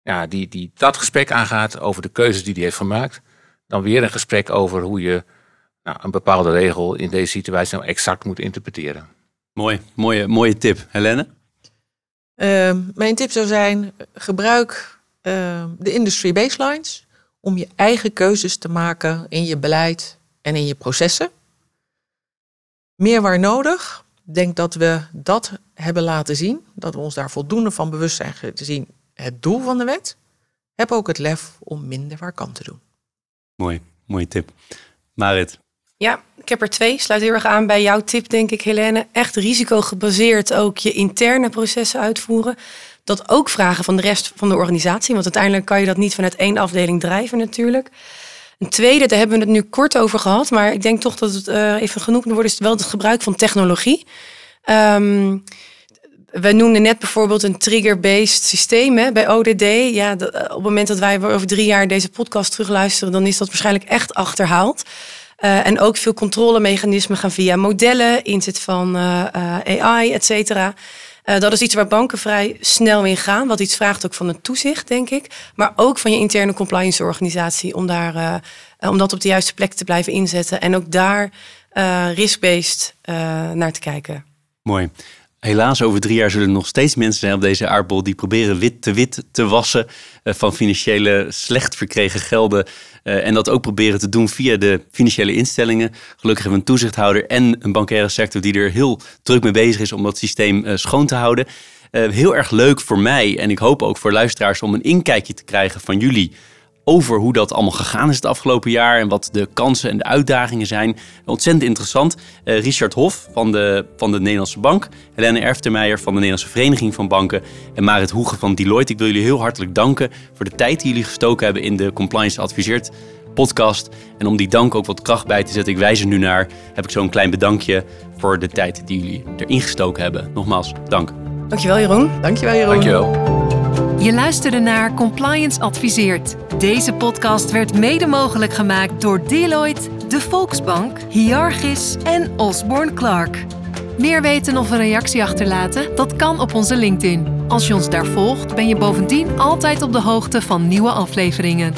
ja, die, die dat gesprek aangaat over de keuzes die hij heeft gemaakt. Dan weer een gesprek over hoe je nou, een bepaalde regel in deze situatie nou exact moet interpreteren. Mooi, mooie, mooie tip. Helene? Uh, mijn tip zou zijn: gebruik uh, de industry baselines om je eigen keuzes te maken in je beleid en in je processen. Meer waar nodig. Ik denk dat we dat hebben laten zien, dat we ons daar voldoende van bewust zijn te zien het doel van de wet. Heb ook het lef om minder waar kan te doen. Mooi, mooie tip. Marit, ja, ik heb er twee. Sluit heel erg aan bij jouw tip, denk ik, Helene. Echt risicogebaseerd ook je interne processen uitvoeren. Dat ook vragen van de rest van de organisatie. Want uiteindelijk kan je dat niet vanuit één afdeling drijven natuurlijk. Een tweede, daar hebben we het nu kort over gehad. Maar ik denk toch dat het uh, even genoemd moet worden. Is wel het gebruik van technologie. Um, we noemden net bijvoorbeeld een trigger-based systeem hè, bij ODD. Ja, op het moment dat wij over drie jaar deze podcast terugluisteren, dan is dat waarschijnlijk echt achterhaald. Uh, en ook veel controlemechanismen gaan via modellen, inzet van uh, uh, AI, et cetera. dat is iets waar banken vrij snel in gaan. Wat iets vraagt ook van het toezicht, denk ik. Maar ook van je interne compliance organisatie. Om, daar, om dat op de juiste plek te blijven inzetten. En ook daar risk-based naar te kijken. Mooi. Helaas, over drie jaar zullen er nog steeds mensen zijn op deze aardbol die proberen wit te wit te wassen van financiële slecht verkregen gelden uh, en dat ook proberen te doen via de financiële instellingen. Gelukkig hebben we een toezichthouder en een bankaire sector die er heel druk mee bezig is om dat systeem uh, schoon te houden. Heel erg leuk voor mij en ik hoop ook voor luisteraars om een inkijkje te krijgen van jullie over hoe dat allemaal gegaan is het afgelopen jaar en wat de kansen en de uitdagingen zijn. Ontzettend interessant. Uh, Richard Hof van de, van de Nederlandse Bank, Helene Erftermeijer van de Nederlandse Vereniging van Banken en Marit Hoege van Deloitte. Ik wil jullie heel hartelijk danken voor de tijd die jullie gestoken hebben in de Compliance Adviseert podcast. En om die dank ook wat kracht bij te zetten, ik wijs er nu naar, heb ik zo'n klein bedankje voor de tijd die jullie erin gestoken hebben. Nogmaals, dank. Dankjewel Jeroen. Dankjewel Jeroen. Dankjewel. Je luisterde naar Compliance Adviseert. Deze podcast werd mede mogelijk gemaakt door Deloitte, de Volksbank, Hiargis en Osborne Clark. Meer weten of een reactie achterlaten? Dat kan op onze LinkedIn. Als je ons daar volgt, ben je bovendien altijd op de hoogte van nieuwe afleveringen.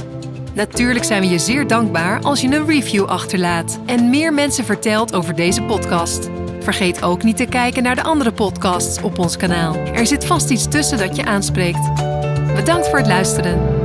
Natuurlijk zijn we je zeer dankbaar als je een review achterlaat en meer mensen vertelt over deze podcast. Vergeet ook niet te kijken naar de andere podcasts op ons kanaal. Er zit vast iets tussen dat je aanspreekt. Bedankt voor het luisteren.